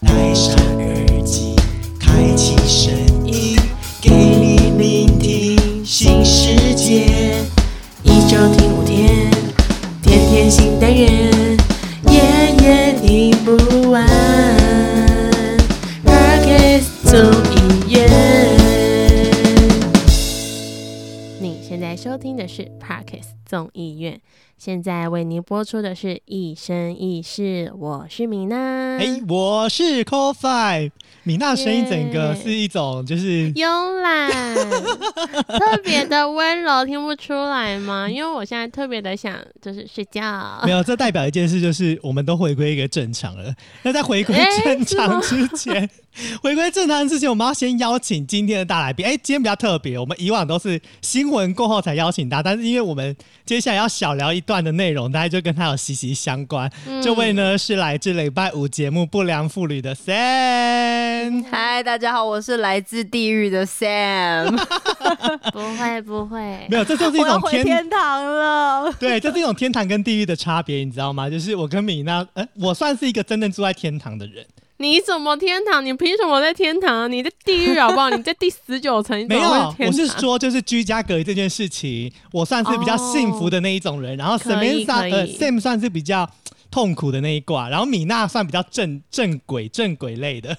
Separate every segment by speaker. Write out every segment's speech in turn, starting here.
Speaker 1: 戴上耳机，开启声音，给你聆听新世界。一周听五天，天天新单元，夜夜听不完。Rocket 综艺院。
Speaker 2: 你现在收听的是 Parkes 众议院，现在为您播出的是一生一世，我是米娜。
Speaker 3: 哎、我是 Coffee，米娜声音整个是一种就是
Speaker 2: 慵懒，特别的温柔，听不出来吗？因为我现在特别的想就是睡觉
Speaker 3: 没。有，这代表一件事，就是我们都回归一个正常了。那在回归
Speaker 2: 哎
Speaker 3: 正常之前，回归正常之前，我们要先邀请今天的大来宾。哎、今天比较特别，我们以往都是新闻过后才邀请他，但是因为我们接下来要小聊一段的内容，大家就跟他有息息相关。
Speaker 2: 嗯
Speaker 3: 这位呢是来自礼拜五节目《不良妇女》的 Sam。
Speaker 4: 嗨，大家好，我是来自地狱的 Sam，
Speaker 2: 不会不会
Speaker 3: 没，有，这就是一种天
Speaker 4: 天堂了。
Speaker 3: 对，这是一种天堂跟地狱的差别，你知道吗？就是我跟米娜，呃，我算是一个真正住在天堂的人，
Speaker 2: 你怎么天堂？你凭什么在天堂？你在地狱好不好？你在第十九层，
Speaker 3: 没有我是
Speaker 2: 堂
Speaker 3: 说，就是居家隔离这件事情，我算是比较幸福的那一种人，然后 Samantha 呃 Sam 算是比较痛苦的那一卦，然后米娜算比较正正轨正轨类的。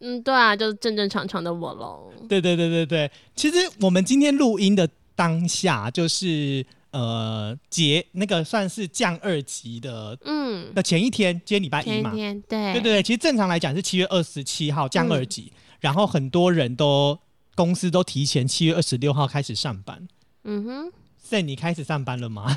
Speaker 2: 嗯，对啊，就是正正常常的我喽。
Speaker 3: 对对对对对，其实我们今天录音的当下，就是呃节那个算是降二级的
Speaker 2: 嗯，
Speaker 3: 的前一天，今天礼拜一嘛，
Speaker 2: 对。
Speaker 3: 对对对，其实正常来讲是七月二十七号降二级，
Speaker 2: 嗯。
Speaker 3: 然后很多人都公司都提前七月二十六号开始上班。
Speaker 2: 嗯哼，
Speaker 3: 所以你开始上班了吗？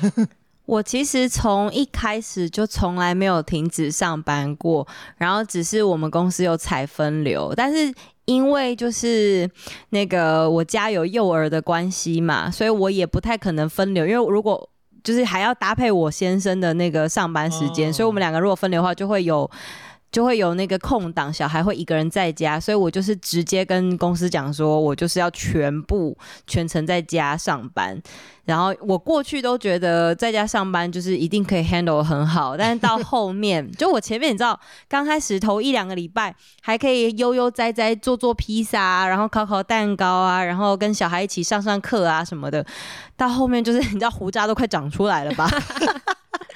Speaker 4: 我其实从一开始就从来没有停止上班过，然后只是我们公司有采分流，但是因为就是那个我家有幼儿的关系嘛，所以我也不太可能分流，因为如果就是还要搭配我先生的那个上班时间，
Speaker 3: 哦
Speaker 4: 所以我们两个如果分流的话，就会有。就会有那个空档，小孩会一个人在家，所以我就是直接跟公司讲说，我就是要全部全程在家上班。然后我过去都觉得在家上班就是一定可以 handle 很好，但是到后面，就我前面你知道，刚开始头一两个礼拜还可以悠悠哉哉做做披萨，然后烤烤蛋糕啊，然后跟小孩一起上上课啊什么的，到后面就是 你知道胡渣都快长出来了吧？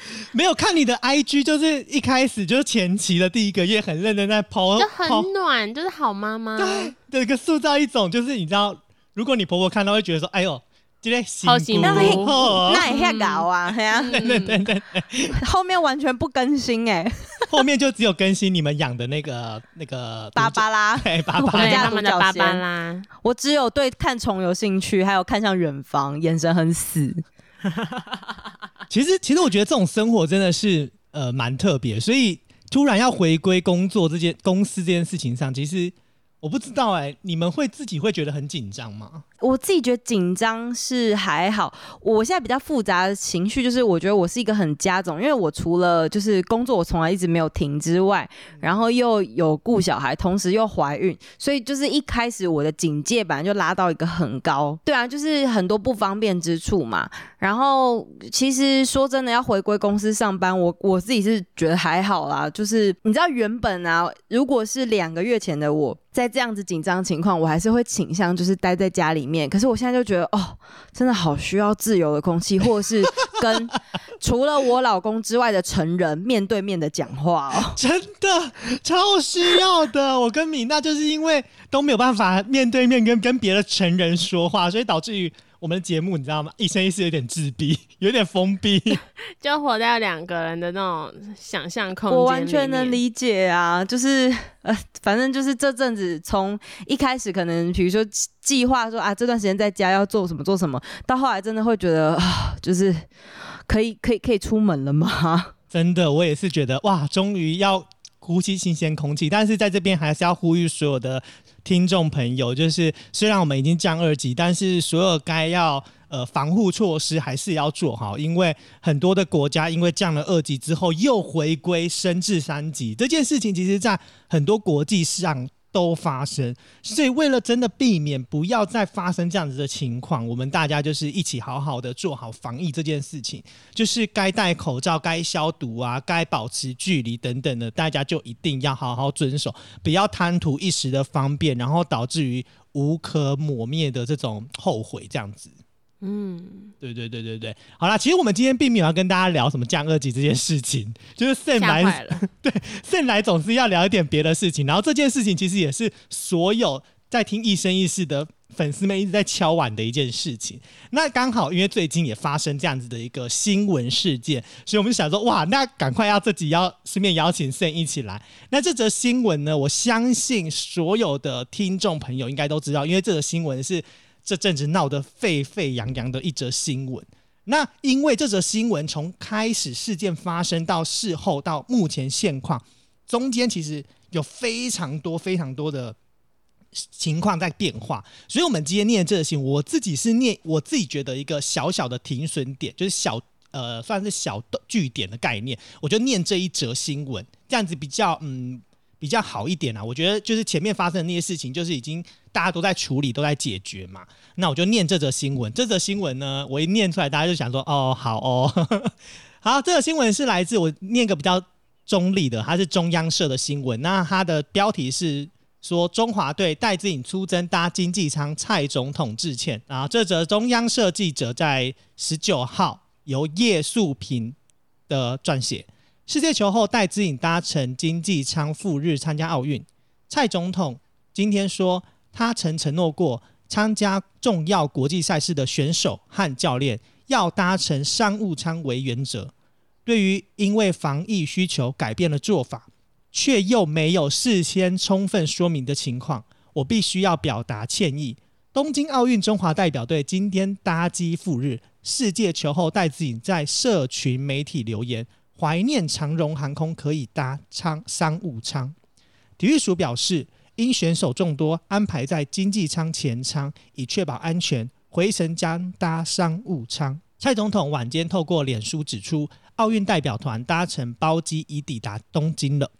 Speaker 3: 没有看你的 IG，就是一开始就是前期的第一个月很认真在抛
Speaker 2: 就，很暖，就是好妈妈。
Speaker 3: 对，一个塑造一种就是你知道，如果你婆婆看到会觉得说，哎呦，今天
Speaker 2: 好幸福
Speaker 4: 那也
Speaker 3: 哦。
Speaker 4: 那也下搞啊，对啊，
Speaker 2: 对对对，
Speaker 4: 后面完全不更新哎、
Speaker 3: 后面就只有更新你们养的那个那个
Speaker 4: 芭芭拉，
Speaker 3: 对芭芭
Speaker 2: 对
Speaker 4: 家
Speaker 2: 他们的爸
Speaker 4: 独角仙。
Speaker 2: 爸啦，
Speaker 4: 我只有对看虫有兴趣，还有看向远方，眼神很死。
Speaker 3: 其实，其实我觉得这种生活真的是呃蛮特别，所以突然要回归工作这件公司这件事情上，其实我不知道哎、你们会自己会觉得很紧张吗？
Speaker 4: 我自己觉得紧张是还好，我现在比较复杂的情绪就是，我觉得我是一个很家总，因为我除了就是工作我从来一直没有停之外，然后又有顾小孩，同时又怀孕，所以就是一开始我的警戒本来就拉到一个很高，对啊，就是很多不方便之处嘛。然后其实说真的，要回归公司上班，我我自己是觉得还好啦，就是你知道原本啊，如果是两个月前的我。在这样子紧张情况，我还是会倾向就是待在家里面。可是我现在就觉得，哦，真的好需要自由的空气，或者是跟 除了我老公之外的成人面对面的讲话哦。
Speaker 3: 真的超需要的。我跟米娜就是因为都没有办法面对面跟跟别的成人说话，所以导致于我们的节目你知道吗？一生一世有点自闭，有点封闭。
Speaker 2: 就活在两个人的那种想象空间
Speaker 4: 我完全能理解啊，就是呃，反正就是这阵子从一开始可能比如说计计划说啊这段时间在家要做什么做什么，到后来真的会觉得啊，就是可以可以可以出门了吗？
Speaker 3: 真的，我也是觉得哇，终于要呼吸新鲜空气。但是在这边还是要呼吁所有的听众朋友，就是虽然我们已经降二级，但是所有该要呃防护措施还是要做好，因为很多的国家因为降了二级之后又回归升至三级，这件事情其实在很多国际上都发生。所以为了真的避免不要再发生这样子的情况，我们大家就是一起好好的做好防疫这件事情，就是该戴口罩、该消毒啊、该保持距离等等的，大家就一定要好好遵守，不要贪图一时的方便，然后导致于无可抹灭的这种后悔这样子。
Speaker 2: 嗯，
Speaker 3: 对对对对对，好啦，其实我们今天并没有要跟大家聊什么降二级这件事情，就是 Sam
Speaker 2: 吓
Speaker 3: 来
Speaker 2: 坏了。
Speaker 3: 圣来总是要聊一点别的事情，然后这件事情其实也是所有在听一生一世的粉丝们一直在敲碗的一件事情。那刚好因为最近也发生这样子的一个新闻事件，所以我们就想说，哇，那赶快要自己要顺便邀请圣一起来。那这则新闻呢，我相信所有的听众朋友应该都知道，因为这则新闻是这阵子闹得沸沸扬扬的一则新闻。那因为这则新闻从开始事件发生到事后到目前现况，中间其实有非常多非常多的情况在变化，所以我们今天念这则新闻，我自己是念我自己觉得一个小小的停损点，就是小呃算是小的据点的概念，我就念这一则新闻，这样子比较嗯比较好一点啊。我觉得就是前面发生的那些事情，就是已经大家都在处理，都在解决嘛。那我就念这则新闻。这则新闻呢，我一念出来，大家就想说，哦，好哦，好。这个新闻是来自我念个比较中立的，它是中央社的新闻。那它的标题是说中华队戴资颖出征搭经济舱，蔡总统致歉。然后这则中央社记者在十九号由叶素平的撰写。世界球后戴资颖搭乘经济舱赴日参加奥运。蔡总统今天说，他曾承诺过。参加重要国际赛事的选手和教练要搭乘商务舱为原则。对于因为防疫需求改变了做法，却又没有事先充分说明的情况，我必须要表达歉意。东京奥运中华代表队今天搭机赴日，世界球后戴资颖在社群媒体留言，怀念长荣航空可以搭舱商务舱。体育署表示。因选手众多，安排在经济舱前舱，以确保安全。回程将搭商务舱。蔡总统晚间透过脸书指出，奥运代表团搭乘包机已抵达东京了。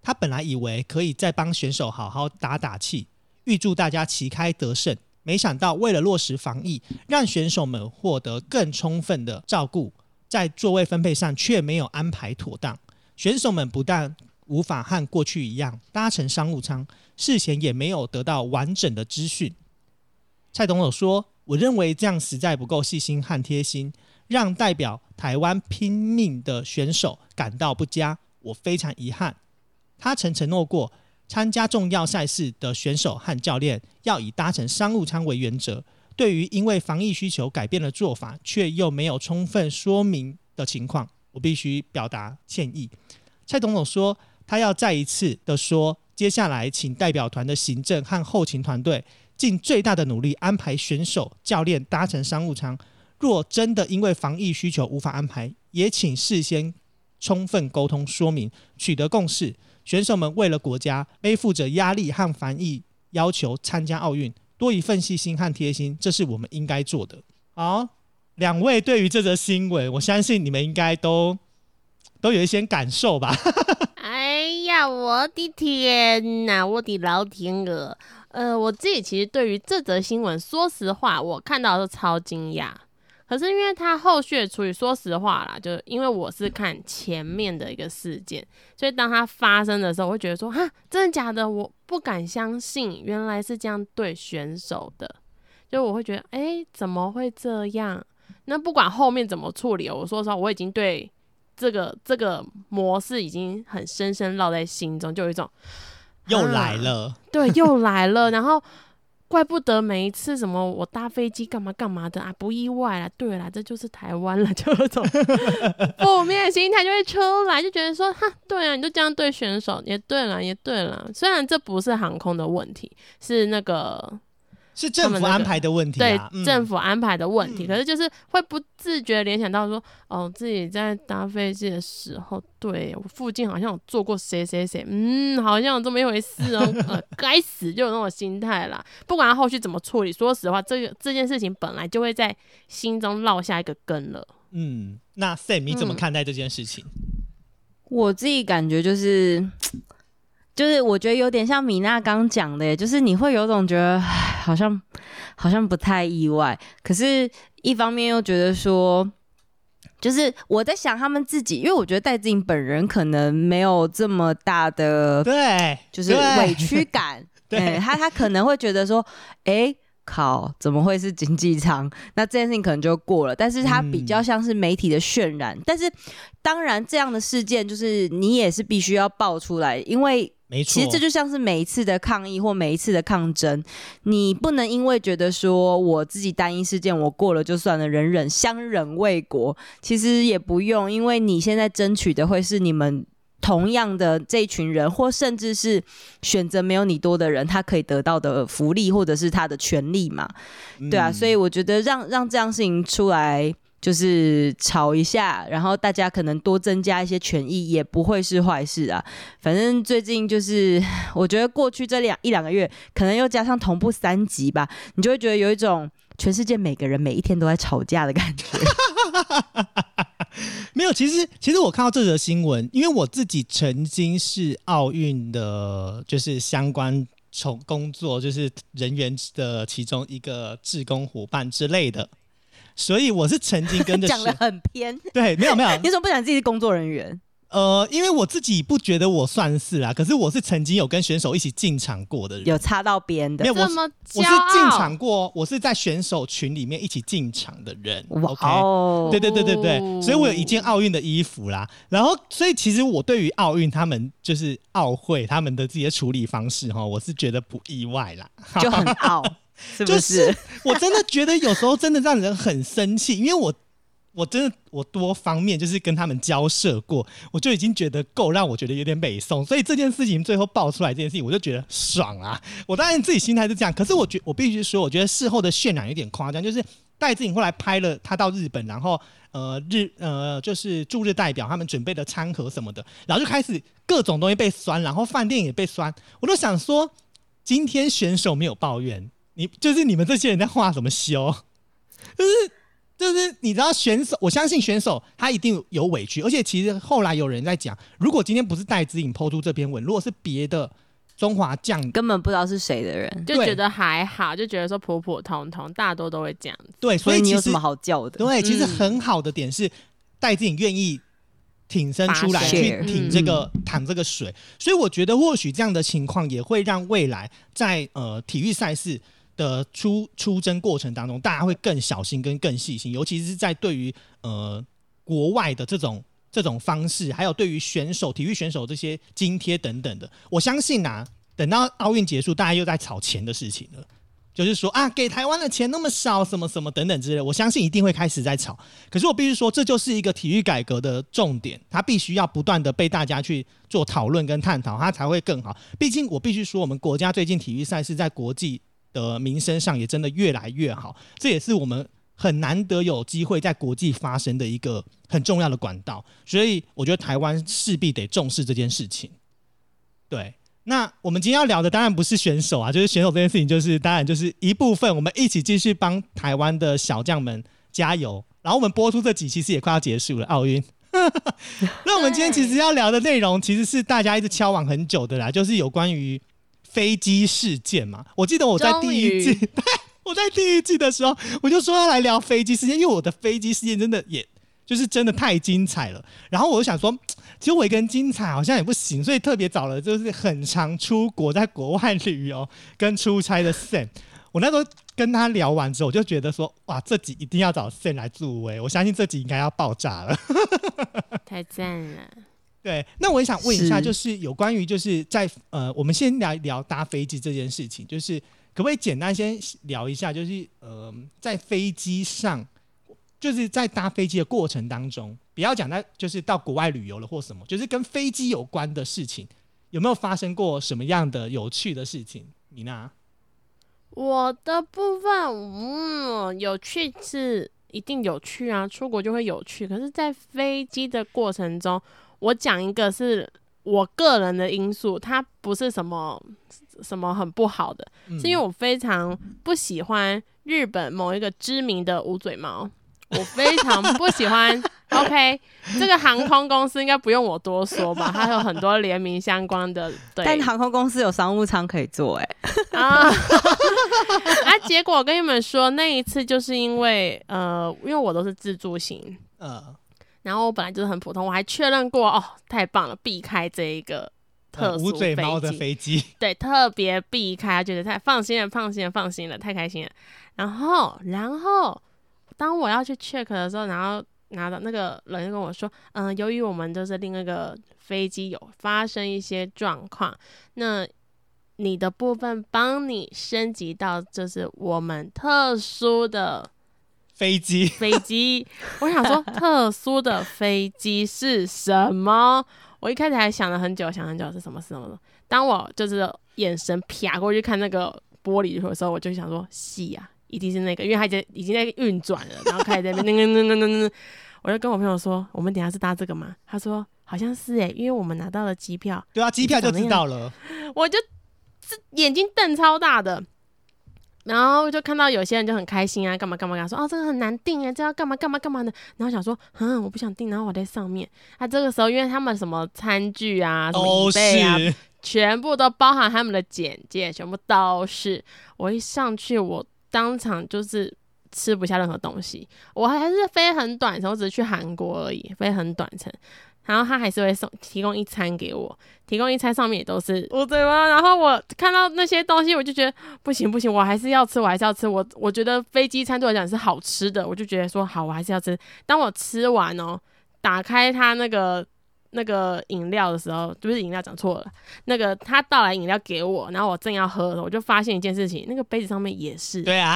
Speaker 3: 他本来以为可以再帮选手好好打打气，预祝大家旗开得胜。没想到为了落实防疫，让选手们获得更充分的照顾，在座位分配上却没有安排妥当。选手们不但无法和过去一样搭乘商务舱，事前也没有得到完整的资讯。蔡总统说：“我认为这样实在不够细心和贴心，让代表台湾拼命的选手感到不佳，我非常遗憾。”他曾承诺过，参加重要赛事的选手和教练要以搭乘商务舱为原则。对于因为防疫需求改变了做法，却又没有充分说明的情况，我必须表达歉意。蔡总统说。他要再一次的说，接下来请代表团的行政和后勤团队尽最大的努力安排选手、教练搭乘商务舱。若真的因为防疫需求无法安排，也请事先充分沟通说明，取得共识。选手们为了国家背负着压力和防疫要求参加奥运，多一份细心和贴心，这是我们应该做的。好，两位对于这则新闻，我相信你们应该都都有一些感受吧。
Speaker 2: 哎呀，我的天哪，我的老天鹅！呃，我自己其实对于这则新闻，说实话，我看到是超惊讶。可是因为他后续的处理，说实话啦，就因为我是看前面的一个事件，所以当它发生的时候，我会觉得说，哈，真的假的？我不敢相信，原来是这样对选手的。就我会觉得，哎，怎么会这样？那不管后面怎么处理，我说实话，我已经对。这个这个模式已经很深深烙在心中，就有一种
Speaker 3: 又来了，
Speaker 2: 对，又来了。然后怪不得每一次什么我搭飞机干嘛干嘛的啊，不意外啦。对啦，这就是台湾了，就有种 负面心态就会出来，就觉得说，哈，对啊，你就这样对选手，也对了，也对了。虽然这不是航空的问题，是那个。
Speaker 3: 是政府安排的问题，
Speaker 2: 对政府安排的问题。可是就是会不自觉联想到说，哦，自己在搭飞机的时候，对我附近好像有坐过谁谁谁，嗯，好像有这么一回事哦。呃，该死，就有那种心态啦。不管他后续怎么处理，说实话，这个这件事情本来就会在心中落下一个根了。
Speaker 3: 嗯，那 Sam 你怎么看待这件事情？
Speaker 4: 我自己感觉就是。就是我觉得有点像米娜刚讲的耶，就是你会有种觉得，唉好像好像不太意外，可是一方面又觉得说。就是我在想他们自己，因为我觉得戴志颖本人可能没有这么大的
Speaker 3: 对，
Speaker 4: 就是委屈感，
Speaker 3: 对
Speaker 4: 哎他他可能会觉得说，哎、靠，怎么会是经济舱？那这件事情可能就过了，但是它比较像是媒体的渲染。但是当然，这样的事件就是你也是必须要爆出来，因为
Speaker 3: 没错，
Speaker 4: 其实这就像是每一次的抗议或每一次的抗争，你不能因为觉得说我自己单一事件我过了就算了，忍忍相忍为国，其实也不用，因为你现在争取的会是你们。同样的这一群人，或甚至是选择没有你多的人，他可以得到的福利或者是他的权利嘛？对啊，
Speaker 3: 嗯
Speaker 4: 所以我觉得让让这样事情出来，就是吵一下，然后大家可能多增加一些权益，也不会是坏事啊。反正最近就是，我觉得过去这两一两个月，可能又加上同步三集吧，你就会觉得有一种全世界每个人每一天都在吵架的感觉。
Speaker 3: 没有，其实其实我看到这则新闻，因为我自己曾经是奥运的，就是相关从工作就是人员的其中一个志工伙伴之类的，所以我是曾经跟着
Speaker 4: 讲的很偏，
Speaker 3: 对，没有没有，
Speaker 4: 你怎么不讲自己是工作人员？
Speaker 3: 呃，因为我自己不觉得我算是啦，可是我是曾经有跟选手一起进场过的人，
Speaker 4: 有擦到边的。
Speaker 3: 没有，我
Speaker 2: 这么
Speaker 3: 我是进
Speaker 2: 傲
Speaker 3: 场过，我是在选手群里面一起进场的人。
Speaker 4: 哇
Speaker 3: OK，
Speaker 4: 哦，
Speaker 3: 对对对对对，
Speaker 2: 哦
Speaker 3: 所以我有一件奥运的衣服啦。然后，所以其实我对于奥运他们就是奥会他们的这些处理方式哈，我是觉得不意外啦。
Speaker 4: 就很傲，是不？
Speaker 3: 就是 我真的觉得有时候真的让人很生气，因为我我真的我多方面就是跟他们交涉过，我就已经觉得够让我觉得有点北宋，所以这件事情最后爆出来这件事情，我就觉得爽啊！我当然自己心态是这样，可是我觉我必须说，我觉得事后的渲染有点夸张，就是戴志颖后来拍了他到日本，然后呃日呃就是驻日代表他们准备的餐盒什么的，然后就开始各种东西被酸，然后饭店也被酸，我都想说，今天选手没有抱怨，你就是你们这些人在画什么修？就是就是你知道选手，我相信选手他一定有委屈，而且其实后来有人在讲，如果今天不是戴之颖抛出这篇文，如果是别的中华将，
Speaker 4: 根本不知道是谁的人，
Speaker 2: 就觉得还好，就觉得说普普通通，大多都会这样子。
Speaker 3: 对，
Speaker 4: 所
Speaker 3: 所以其实
Speaker 4: 以你有什么好叫的？
Speaker 3: 对，其实
Speaker 2: 嗯
Speaker 3: 很好的点是戴资颖愿意。挺身出来去挺这个淌这个水，所以我觉得或许这样的情况也会让未来在呃体育赛事的出出征过程当中，大家会更小心跟更细心，尤其是在对于呃国外的这种这种方式，还有对于选手、体育选手这些津贴等等的，我相信啊，等到奥运结束，大家又在吵钱的事情了。就是说啊，给台湾的钱那么少，什么什么等等之类，我相信一定会开始在吵。可是我必须说，这就是一个体育改革的重点，它必须要不断的被大家去做讨论跟探讨，它才会更好。毕竟我必须说，我们国家最近体育赛事在国际的名声上也真的越来越好，这也是我们很难得有机会在国际发生的一个很重要的管道。所以我觉得台湾势必得重视这件事情。对，那我们今天要聊的当然不是选手啊，就是选手这件事情，就是当然就是一部分，我们一起继续帮台湾的小将们加油。然后我们播出这集其实也快要结束了，奥运。那我们今天其实要聊的内容，其实是大家一直敲往很久的啦，就是有关于飞机事件嘛。我记得我在第一季，我在第一季的时候，我就说要来聊飞机事件，因为我的飞机事件真的也就是真的太精彩了。然后我就想说，其实我一个人精彩好像也不行，所以特别找了就是很常出国在国外旅游跟出差的 Sam。我那时候跟他聊完之后，我就觉得说，哇，这集一定要找 Sam 来助威，我相信这集应该要爆炸了。
Speaker 2: 太赞了！
Speaker 3: 对，那我也想问一下，就是有关于就是在呃，我们先聊一聊搭飞机这件事情，就是可不可以简单先聊一下，就是呃，在飞机上，就是在搭飞机的过程当中，不要讲在就是到国外旅游了或什么，就是跟飞机有关的事情，有没有发生过什么样的有趣的事情？米娜，
Speaker 2: 我的部分，嗯，有趣是一定有趣啊，出国就会有趣。可是，在飞机的过程中，我讲一个是我个人的因素，它不是什么什么很不好的，
Speaker 3: 嗯
Speaker 2: 是因为我非常不喜欢日本某一个知名的无嘴猫。我非常不喜欢。OK，这个航空公司应该不用我多说吧？它有很多联名相关的，对。
Speaker 4: 但航空公司有商务舱可以坐，哎。
Speaker 2: 啊，啊！结果我跟你们说，那一次就是因为呃，因为我都是自助型，嗯，然后我本来就是很普通，我还确认过哦，太棒了，避开这一个特
Speaker 3: 无嘴猫
Speaker 2: 的
Speaker 3: 飞机，
Speaker 2: 对，特别避开，觉得太放心了，放心了，放心了，太开心了。然后，然后当我要去 check 的时候，然后。拿到那个人就跟我说，嗯，由于我们就是另一个飞机有发生一些状况，那你的部分帮你升级到就是我们特殊的
Speaker 3: 飞机
Speaker 2: 飞机。我想说，特殊的飞机是什么？我一开始还想了很久，想很久是什么什么。当我就是眼神瞟过去看那个玻璃的时候，我就想说，戏呀。一定是那个，因为它已经已经在运转了，然后开始在那那那那那那，我就跟我朋友说，我们等下是搭这个吗？他说好像是哎，因为我们拿到了机票。
Speaker 3: 对啊，机票就知道了。
Speaker 2: 我就眼睛瞪超大的，然后就看到有些人就很开心啊，干嘛干嘛干嘛，说哦这个很难订啊，这要干嘛干嘛干嘛的。然后想说，嗯，我不想订，然后我在上面。他这个时候，因为他们什么餐具啊，什么椅背啊，全部都包含他们的简介，全部都是。我一上去，我。当场就是吃不下任何东西，我还是飞很短程，我只是去韩国而已，飞很短程。然后他还是会送提供一餐给我，提供一餐上面也都是我对吗？然后我看到那些东西，我就觉得不行不行，我还是要吃，我还是要吃。我我觉得飞机餐对我来讲是好吃的，我就觉得说好，我还是要吃。当我吃完哦，打开它那个。那个饮料的时候，不是饮料讲错了。那个他倒来饮料给我，然后我正要喝，我就发现一件事情，那个杯子上面也是。
Speaker 3: 对啊，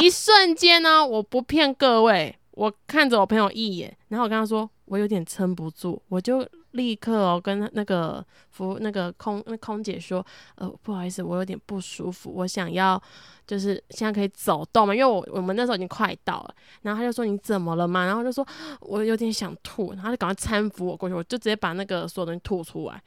Speaker 2: 一瞬间呢，我不骗各位，我看着我朋友一眼，然后我跟他说，我有点撑不住，我就。立刻哦，跟那个服那个空那空姐说，呃，不好意思，我有点不舒服，我想要就是现在可以走动嘛，因为我我们那时候已经快到了，然后他就说你怎么了嘛，然后就说我有点想吐，然后就赶快搀扶我过去，我就直接把那个所有东西吐出来。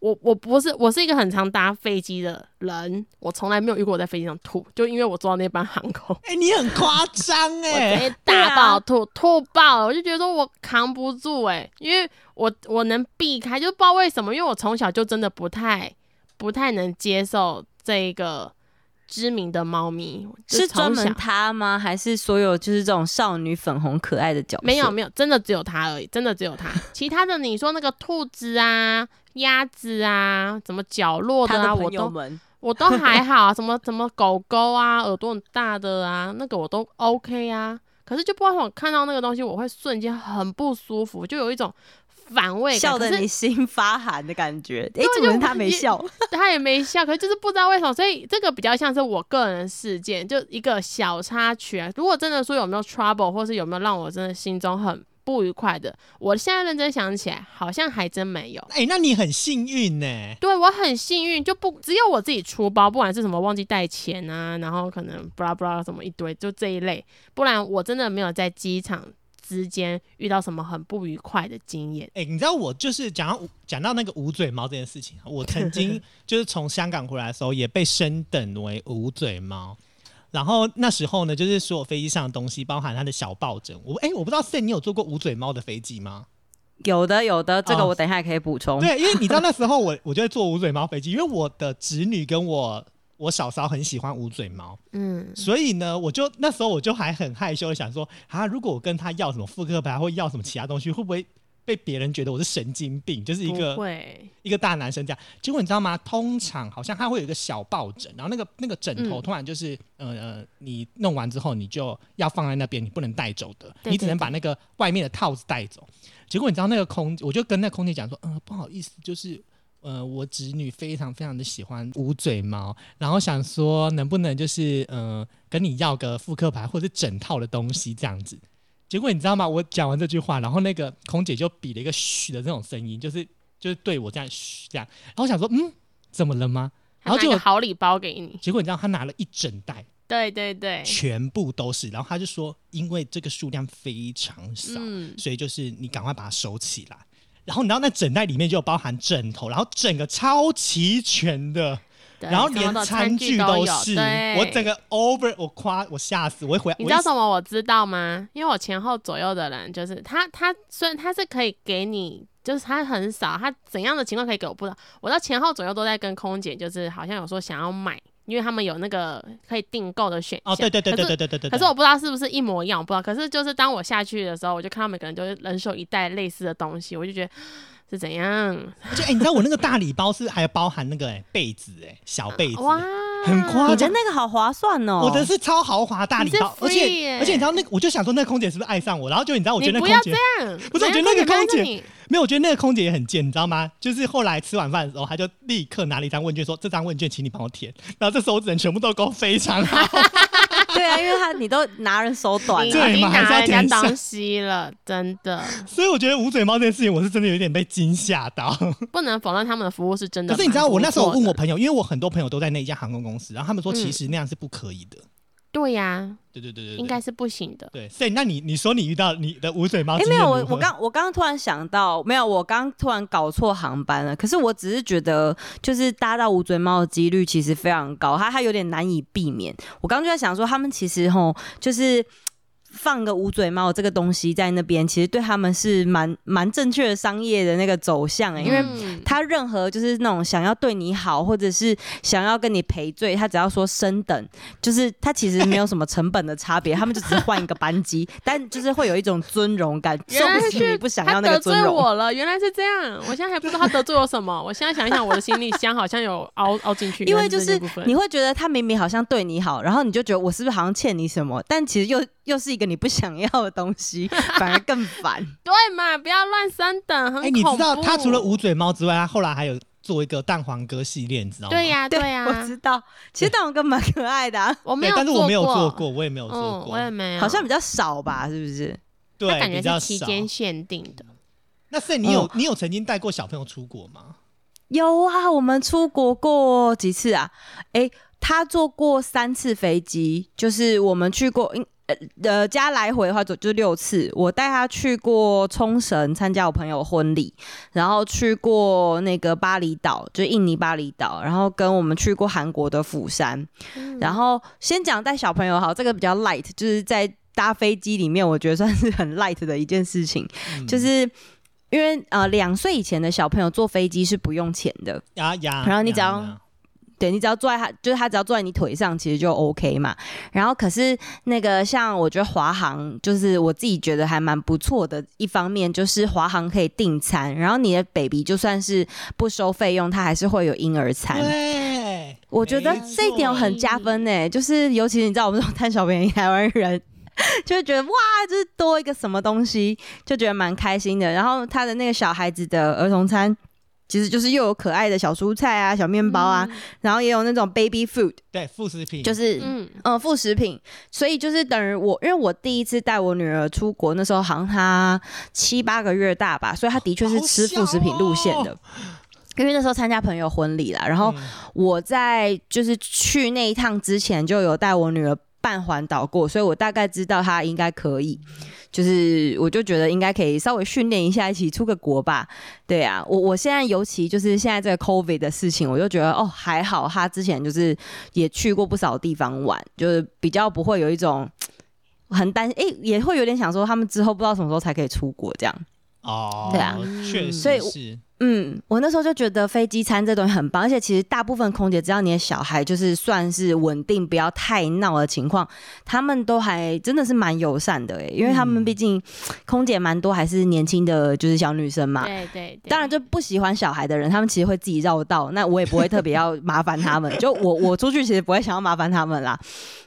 Speaker 2: 我我不是我是一个很常搭飞机的人，我从来没有遇过我在飞机上吐，就因为我坐到那班航空。
Speaker 3: 哎，你很夸张 哎，
Speaker 2: 大爆吐吐爆了，我就觉得说我扛不住哎，因为我我能避开，就不知道为什么，因为我从小就真的不太不太能接受这个。知名的猫咪
Speaker 4: 是专门它吗？还是所有就是这种少女粉红可爱的角色？
Speaker 2: 没有没有，真的只有它而已，真的只有它。其他的你说那个兔子啊、鸭子啊、什么角落的啊，我都我都还好啊。什么什么狗狗啊，耳朵很大的啊，那个我都 OK 啊。可是就不知道我看到那个东西，我会瞬间很不舒服，就有一种。反胃，
Speaker 4: 笑得你心发寒的感觉。哎，怎么他没笑？
Speaker 2: 他也没笑，可是就是不知道为什么。所以这个比较像是我个人事件，就一个小插曲啊。如果真的说有没有 trouble，或是有没有让我真的心中很不愉快的，我现在认真想起来，好像还真没有。
Speaker 3: 哎，那你很幸运呢。
Speaker 2: 对我很幸运，就不只有我自己出包，不管是什么忘记带钱啊，然后可能布拉布拉什么一堆，就这一类，不然我真的没有在机场。之间遇到什么很不愉快的经验？
Speaker 3: 哎，你知道我就是讲到讲到那个捂嘴猫这件事情，我曾经 就是从香港回来的时候也被升等为捂嘴猫，然后那时候呢，就是所有飞机上的东西，包含它的小抱枕，我哎，我不知道 C 你有坐过捂嘴猫的飞机吗？
Speaker 4: 有的，有的，这个我等一下可以补充。
Speaker 3: 对，因为你知道那时候我 我就会坐捂嘴猫飞机，因为我的侄女跟我。我嫂嫂很喜欢捂嘴猫，嗯，所以呢，我就那时候我就还很害羞的想说，啊，如果我跟他要什么复刻牌或要什么其他东西，会不会被别人觉得我是神经病，就是一个一个大男生这样？结果你知道吗？通常好像他会有一个小抱枕，然后那个那个枕头突然就是呃呃，你弄完之后你就要放在那边，你不能带走的，你只能把那个外面的套子带走。结果你知道那个空，我就跟那空姐讲说，嗯，不好意思，就是。呃，我侄女非常非常的喜欢捂嘴猫，然后想说能不能就是呃跟你要个复刻牌或者整套的东西这样子。结果你知道吗？我讲完这句话，然后那个空姐就比了一个嘘的那种声音，就是就是对我这样嘘这样。然后想说，嗯，怎么了吗？然后就
Speaker 2: 好礼包给你。
Speaker 3: 结果你知道他拿了一整袋，
Speaker 2: 对对对，
Speaker 3: 全部都是。然后他就说，因为这个数量非常少，所以就是你赶快把它收起来。然后你知道那整袋里面就有包含枕头，然后整个超齐全的，然后连餐具
Speaker 2: 都
Speaker 3: 是，
Speaker 2: 对
Speaker 3: 我整个 over，我夸我吓死，我会回来。
Speaker 2: 你知道什么？我知道吗？因为我前后左右的人，就是他，他虽然他是可以给你，就是他很少，他怎样的情况可以给我不知道。我到前后左右都在跟空姐，就是好像有说想要买，因为他们有那个可以订购的选项。
Speaker 3: 哦，对对对对对对对对。
Speaker 2: 可是我不知道是不是一模一样，我不知道。可是就是当我下去的时候，我就看到每个人就是人手一袋类似的东西，我就觉得是怎样？
Speaker 3: 就哎、你知道我那个大礼包是还包含那个哎、被子哎、小被子、
Speaker 2: 哇，
Speaker 3: 很夸
Speaker 4: 你的
Speaker 3: 张。
Speaker 4: 那个好划算哦，
Speaker 3: 我的是超豪华大礼包，而且而且你知道那个，我就想说那个空姐是不是爱上我？然后就你知道，我觉得那空姐
Speaker 2: 不要这样，
Speaker 3: 不是我觉得那个空姐
Speaker 2: 姐
Speaker 3: 没有，我觉得那个空姐也很贱，你知道吗？就是后来吃晚饭的时候，她就立刻拿了一张问卷说：“这张问卷请你帮我填。”然后这时候我只能全部都勾非常好。
Speaker 4: 对啊，因为他你都拿人手短
Speaker 2: 你
Speaker 4: 了，
Speaker 3: 对
Speaker 2: 已经
Speaker 3: 嘛还是要
Speaker 2: 拿人家
Speaker 3: 填
Speaker 2: 东西了，真的
Speaker 3: 所以我觉得捂嘴猫这件事情，我是真的有点被惊吓到。
Speaker 2: 不能否认他们的服务是真的。
Speaker 3: 可是你知道，我那时候我问我朋友，因为我很多朋友都在那一家航空公司，然后他们说
Speaker 2: 嗯
Speaker 3: 其实那样是不可以的。
Speaker 2: 对呀、
Speaker 3: 对对对对对，
Speaker 2: 应该是不行的。
Speaker 3: 对。所以那你你说你遇到你的捂嘴猫
Speaker 4: 哎、没有，我我刚我刚刚突然想到，没有，我刚突然搞错航班了。可是我只是觉得，就是搭到捂嘴猫的几率其实非常高，它它有点难以避免。我刚刚就在想说，他们其实吼就是。放个捂嘴猫这个东西在那边，其实对他们是蛮蛮正确的商业的那个走向哎、因为
Speaker 2: 嗯
Speaker 4: 他任何就是那种想要对你好，或者是想要跟你赔罪，他只要说升等，就是他其实没有什么成本的差别，他们就只是换一个班机，但就是会有一种尊荣感，
Speaker 2: 原来是
Speaker 4: 你不想要那个尊荣。
Speaker 2: 我了，原来是这样。我现在还不知道他得罪我什么。我现在想一想，我的行李箱好像有凹凹进去，
Speaker 4: 因为就是你会觉得他明明好像对你好，然后你就觉得我是不是好像欠你什么，但其实又又是一个你不想要的东西，反而更烦。
Speaker 2: 对嘛，不要乱升等，很
Speaker 3: 哎、你知道他除了捂嘴猫之外，他后来还有做一个蛋黄哥系列，你知道吗？
Speaker 2: 对呀、对呀、
Speaker 4: 我知道，其实蛋黄哥蛮可爱的、啊，
Speaker 2: 我没有，
Speaker 3: 但是我没有做
Speaker 2: 做
Speaker 3: 过，我也没有做
Speaker 2: 嗯，
Speaker 3: 过，
Speaker 2: 我也没有，
Speaker 4: 好像比较少吧，是不是？
Speaker 3: 对，
Speaker 2: 感觉
Speaker 3: 比较少。
Speaker 2: 是期间限定的。
Speaker 3: 那所以你有、
Speaker 4: 嗯
Speaker 3: 你有曾经带过小朋友出国吗？
Speaker 4: 有啊，我们出国过几次啊？诶，他坐过三次飞机，就是我们去过，应呃呃加来回的话就就六次。我带他去过冲绳参加我朋友婚礼，然后去过那个巴厘岛，就印尼巴厘岛，然后跟我们去过韩国的釜山。
Speaker 2: 嗯
Speaker 4: 然后先讲带小朋友好，这个比较 light，就是在搭飞机里面，我觉得算是很 light 的一件事情，
Speaker 3: 嗯
Speaker 4: 就是。因为呃，两岁以前的小朋友坐飞机是不用钱的，
Speaker 3: 呀呀，
Speaker 4: 然后你只要
Speaker 3: 呀呀
Speaker 4: 对你只要坐在他，就是他只要坐在你腿上，其实就 OK 嘛。然后可是那个像我觉得华航，就是我自己觉得还蛮不错的。一方面就是华航可以订餐，然后你的 baby 就算是不收费用，他还是会有婴儿餐。
Speaker 3: 对，
Speaker 4: 我觉得
Speaker 3: 没
Speaker 4: 这一点很加分呢，就是尤其是你知道我们这种贪小便宜台湾人。就会觉得哇，就是多一个什么东西，就觉得蛮开心的。然后他的那个小孩子的儿童餐，其实就是又有可爱的小蔬菜啊、小面包啊，然后也有那种 baby food，
Speaker 3: 对副食品。
Speaker 4: 就是
Speaker 2: 嗯，
Speaker 4: 嗯，副食品，所以就是等于我，因为我第一次带我女儿出国，那时候好像她七八个月大吧，所以她的确是吃副食品路线的。因为那时候参加朋友婚礼啦，然后
Speaker 3: 嗯。
Speaker 4: 我在就是去那一趟之前就有带我女儿半环岛过，所以我大概知道他应该可以，就是我就觉得应该可以稍微训练一下，一起出个国吧。对啊，我我现在尤其就是现在这个 COVID 的事情，我就觉得哦还好，他之前就是也去过不少地方玩，就是比较不会有一种很担心，诶、也会有点想说他们之后不知道什么时候才可以出国这样。
Speaker 3: 哦，
Speaker 4: 对啊
Speaker 3: 确
Speaker 4: 所以
Speaker 3: 是。
Speaker 4: 嗯，我那时候就觉得飞机餐这东西很棒，而且其实大部分空姐只要你的小孩就是算是稳定，不要太闹的情况，他们都还真的是蛮友善的诶，因为他们
Speaker 3: 嗯
Speaker 4: 毕竟空姐蛮多还是年轻的，就是小女生嘛。
Speaker 2: 对对对，
Speaker 4: 当然，就不喜欢小孩的人，他们其实会自己绕道，那我也不会特别要麻烦他们。就我 我出去其实不会想要麻烦他们啦，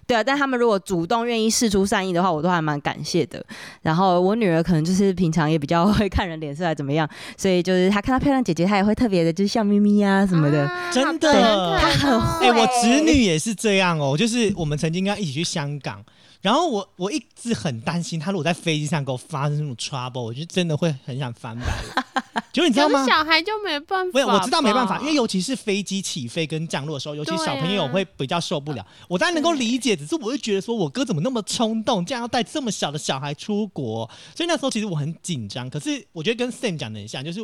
Speaker 4: 对啊。但他们如果主动愿意示出善意的话，我都还蛮感谢的。然后我女儿可能就是平常也比较会看人脸色，还怎么样，所以就是她看到漂亮姐姐，她也会特别的就是笑眯眯啊什么的。
Speaker 2: 啊
Speaker 3: 真的
Speaker 2: 好疼哦
Speaker 4: 他很
Speaker 3: 哎、
Speaker 4: 会
Speaker 3: 我侄女也是这样哦，就是我们曾经跟她一起去香港，然后我我一直很担心她如果在飞机上给我发生什么 trouble，我就真的会很想翻白眼。结果你知道吗？
Speaker 2: 小孩就没办法，
Speaker 3: 我知道没办法，因为尤其是飞机起飞跟降落的时候，尤其小朋友会比较受不了。我当然能够理解，只是我会觉得说，我哥怎么那么冲动，这样要带这么小的小孩出国？所以那时候其实我很紧张。可是我觉得跟 Sam 讲的很像，就是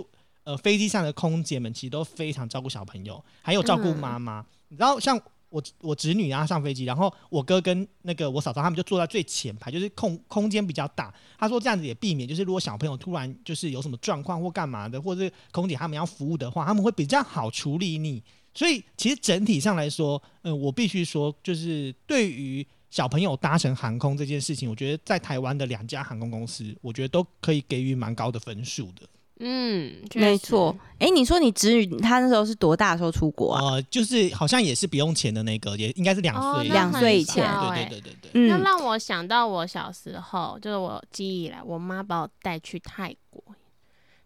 Speaker 3: 呃飞机上的空姐们其实都非常照顾小朋友，还有照顾妈妈。你知道，像我我侄女啊上飞机，然后我哥跟那个我嫂嫂他们就坐在最前排，就是空空间比较大。他说这样子也避免，就是如果小朋友突然就是有什么状况或干嘛的，或者是空姐他们要服务的话，他们会比较好处理你。所以其实整体上来说，嗯、我必须说，就是对于小朋友搭乘航空这件事情，我觉得在台湾的两家航空公司，我觉得都可以给予蛮高的分数的。
Speaker 2: 嗯，
Speaker 4: 没错。哎、你说你侄女她那时候是多大的时候出国啊？
Speaker 3: 呃，就是好像也是不用钱的那个，也应该是两岁，
Speaker 4: 两
Speaker 2: 很
Speaker 4: 岁以前
Speaker 3: 对对对对对。
Speaker 4: 嗯，
Speaker 2: 那让我想到我小时候，就是我记忆以来，我妈把我带去泰国，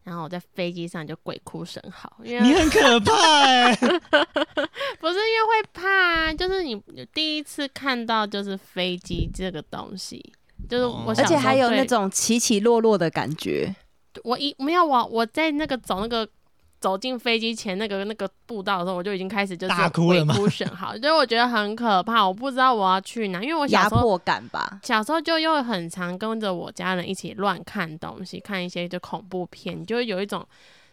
Speaker 2: 然后我在飞机上就鬼哭神嚎，因为
Speaker 3: 你很可怕哎、
Speaker 2: 不是因为会怕啊，就是你第一次看到就是飞机这个东西，就是我
Speaker 4: 而且还有那种起起落落的感觉。
Speaker 2: 我一没有我我在那个走那个走进飞机前那个那个步道的时候，我就已经开始就是
Speaker 3: 大哭了吗
Speaker 2: 鬼哭神嚎，所以我觉得很可怕，我不知道我要去哪，因为我小时候
Speaker 4: 压迫感吧，
Speaker 2: 小时候就又很常跟着我家人一起乱看东西，看一些就恐怖片，你就会有一种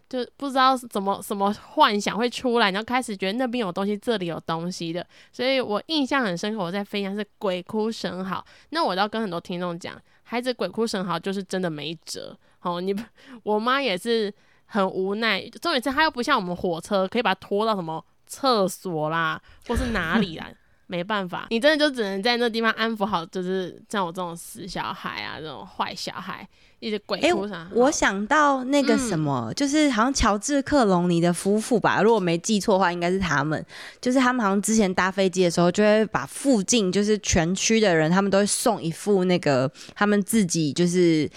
Speaker 2: 就不知道是怎么什么幻想会出来，然后开始觉得那边有东西，这里有东西的，所以我印象很深刻。我在飞机上是鬼哭神嚎，那我要跟很多听众讲，孩子鬼哭神嚎就是真的没辙。哦，你我妈也是很无奈，重点是她又不像我们火车可以把它拖到什么厕所啦，或是哪里啦。没办法，你真的就只能在那地方安抚好，就是像我这种死小孩啊，这种坏小孩，一直鬼
Speaker 4: 哎、
Speaker 2: 哭啥、
Speaker 4: 我想到那个
Speaker 2: 嗯
Speaker 4: 什么，就是好像乔治克隆尼的夫妇吧，如果没记错的话，应该是他们。就是他们好像之前搭飞机的时候，就会把附近就是全区的人，他们都会送一副那个他们自己就是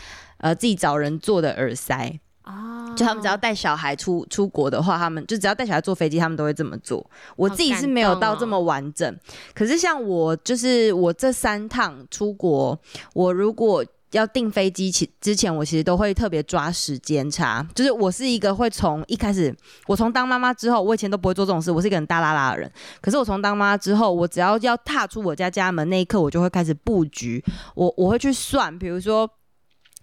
Speaker 4: 呃自己找人做的耳塞。
Speaker 2: 啊，
Speaker 4: 就他们只要带小孩出出国的话，他们就只要带小孩坐飞机，他们都会这么做。我自己是没有到这么完整，可是像我就是我这三趟出国，我如果要订飞机其之前，我其实都会特别抓时间差。就是我是一个会从一开始，我从当妈妈之后，我以前都不会做这种事，我是一个很大拉拉的人。可是我从当妈妈之后，我只要要踏出我家家门那一刻，我就会开始布局。我我会去算，比如说。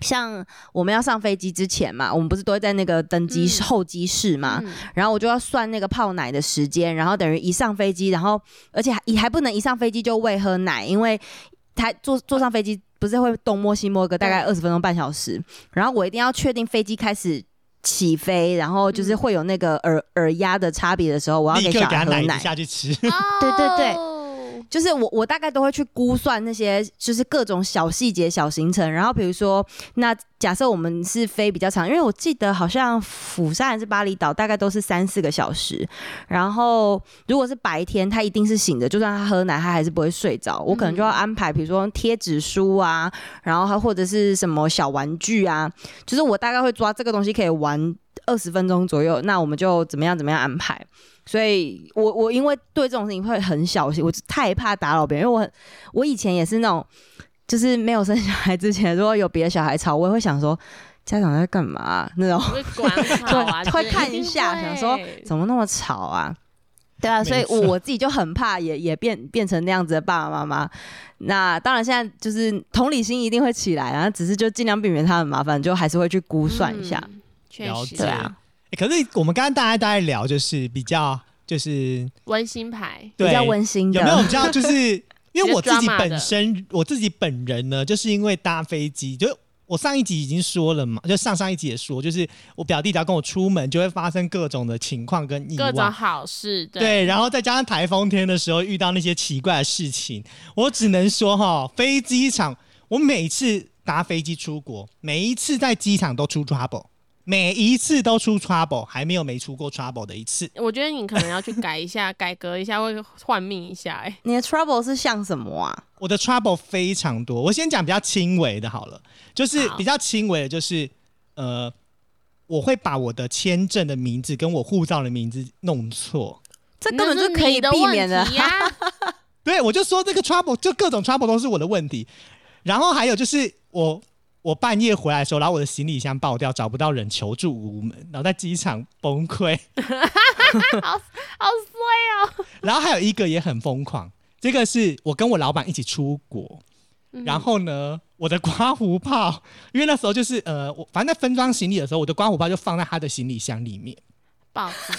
Speaker 4: 像我们要上飞机之前嘛，我们不是都会在那个登机候机室嘛，
Speaker 2: 嗯
Speaker 4: 然后我就要算那个泡奶的时间，然后等于一上飞机，然后而且还还不能一上飞机就喂喝奶，因为他坐坐上飞机不是会东摸西摸个大概
Speaker 2: 对
Speaker 4: 二十分钟半小时，然后我一定要确定飞机开始。起飞，然后就是
Speaker 2: 嗯
Speaker 4: 会有那个耳、耳压的差别的时候，我要
Speaker 3: 立刻
Speaker 4: 给
Speaker 3: 他奶子
Speaker 4: 孩喝奶。
Speaker 3: 下去吃。
Speaker 4: 对对对
Speaker 2: 哦
Speaker 4: 就是我我大概都会去估算那些就是各种小细节、小行程，然后比如说，那假设我们是飞比较长，因为我记得好像釜山还是巴厘岛大概都是三四个小时，然后如果是白天，他一定是醒的，就算他喝奶，他还是不会睡着。我可能就要安排，比如说贴纸书啊，然后还或者是什么小玩具啊，就是我大概会抓这个东西可以玩二十分钟左右，那我们就怎么样怎么样安排。所以我我因为对这种事情会很小心，我太怕打扰别人，因为我很我以前也是那种，就是没有生小孩之前，如果有别的小孩吵，我也会想说家长在干嘛啊、那种，
Speaker 2: 会
Speaker 4: 看一下，想说怎么那么吵啊？对啊，所以我自己就很怕也，也变变成那样子的爸爸妈妈。那当然，现在就是同理心一定会起来啊，只是就尽量避免他很麻烦，就还是会去估算一下。
Speaker 2: 嗯确实
Speaker 3: 欸可是我们刚刚大家大概聊，就是比较就是
Speaker 2: 温馨牌，
Speaker 4: 比较温馨的，
Speaker 3: 有没有比较就是 因为我自己本身我自己本人呢，就是因为搭飞机，就我上一集已经说了嘛，就上上一集也说，就是我表弟只要跟我出门，就会发生各种的情况跟意外
Speaker 2: 各种。好事，
Speaker 3: 对，然后再加上台风天的时候遇到那些奇怪的事情，我只能说哈，飞机场我每次搭飞机出国，每一次在机场都出 trouble，每一次都出 trouble，还没有没出过 trouble 的一次。
Speaker 2: 我觉得你可能要去改一下、改革一下，会换命一下、哎，
Speaker 4: 你的 trouble 是像什么啊？
Speaker 3: 我的 trouble 非常多，我先讲比较轻微的好了，就是比较轻微的，就是呃，我会把我的签证的名字跟我护照的名字弄错。
Speaker 4: 这根本就可以避免
Speaker 2: 的
Speaker 4: 的。
Speaker 2: 呀。
Speaker 3: 对，我就说这个 trouble 就各种 trouble 都是我的问题。然后还有就是我我半夜回来的时候，然后我的行李箱爆掉，找不到人求助无门，然后在机场崩溃。
Speaker 2: 好好衰哦。
Speaker 3: 然后还有一个也很疯狂，这个是我跟我老板一起出国，
Speaker 2: 嗯
Speaker 3: 然后呢，我的刮胡泡，因为那时候就是呃，我反正在分装行李的时候，我的刮胡泡就放在他的行李箱里面，
Speaker 2: 报纸，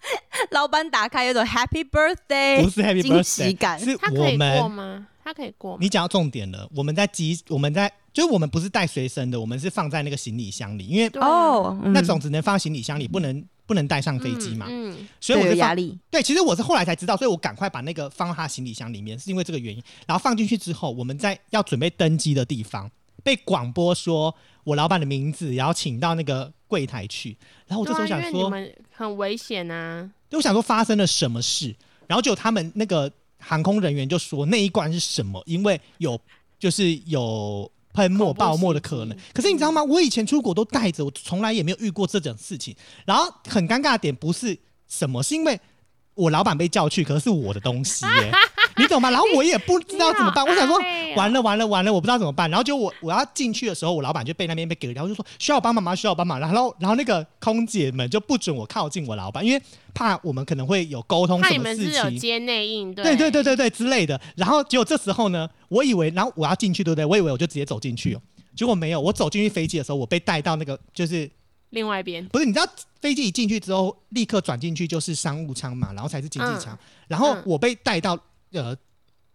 Speaker 4: 老板打开有种 Happy Birthday，
Speaker 3: 不是 Happy
Speaker 4: 惊喜
Speaker 3: Birthday，
Speaker 4: 感
Speaker 3: 是
Speaker 2: 他可以过
Speaker 3: 我们。
Speaker 2: 吗？他可以过吗？
Speaker 3: 你讲到重点了，我们在机，我们在就是我们不是带随身的，我们是放在那个行李箱里，因为
Speaker 4: 哦，嗯
Speaker 3: 那种只能放行李箱里，不能不能带上飞机嘛。
Speaker 2: 嗯，嗯
Speaker 3: 所以我就
Speaker 4: 压力，
Speaker 3: 对，其实我是后来才知道，所以我赶快把那个放到他行李箱里面，是因为这个原因。然后放进去之后，我们在要准备登机的地方被广播说我老板的名字，然后请到那个柜台去。然后我这时候想说，
Speaker 2: 你们很危险啊。
Speaker 3: 就我想说发生了什么事，然后就他们那个航空人员就说那一罐是什么，因为有就是有喷墨爆墨的可能。可是你知道吗？我以前出国都带着，我从来也没有遇过这种事情。然后很尴尬的点不是什么，是因为我老板被叫去，可是是我的东西耶、你懂吗？然后我也不知道怎么办，我想说完了完了完了，我不知道怎么办。然后就我我要进去的时候，我老板就被那边被给了，然后就说需要我帮忙吗？需要我帮忙。然后然后那个空姐们就不准我靠近我老板，因为怕我们可能会有沟通什么事
Speaker 2: 你们是有
Speaker 3: 情。
Speaker 2: 接内应对，
Speaker 3: 对对对对对之类的。然后结果这时候呢，我以为，然后我要进去，对不对？我以为我就直接走进去哦，结果没有。我走进去飞机的时候，我被带到那个就是
Speaker 2: 另外一边
Speaker 3: 不是你知道飞机一进去之后，立刻转进去就是商务舱嘛，然后才是经济舱。
Speaker 2: 嗯
Speaker 3: 然后
Speaker 2: 嗯
Speaker 3: 我被带到呃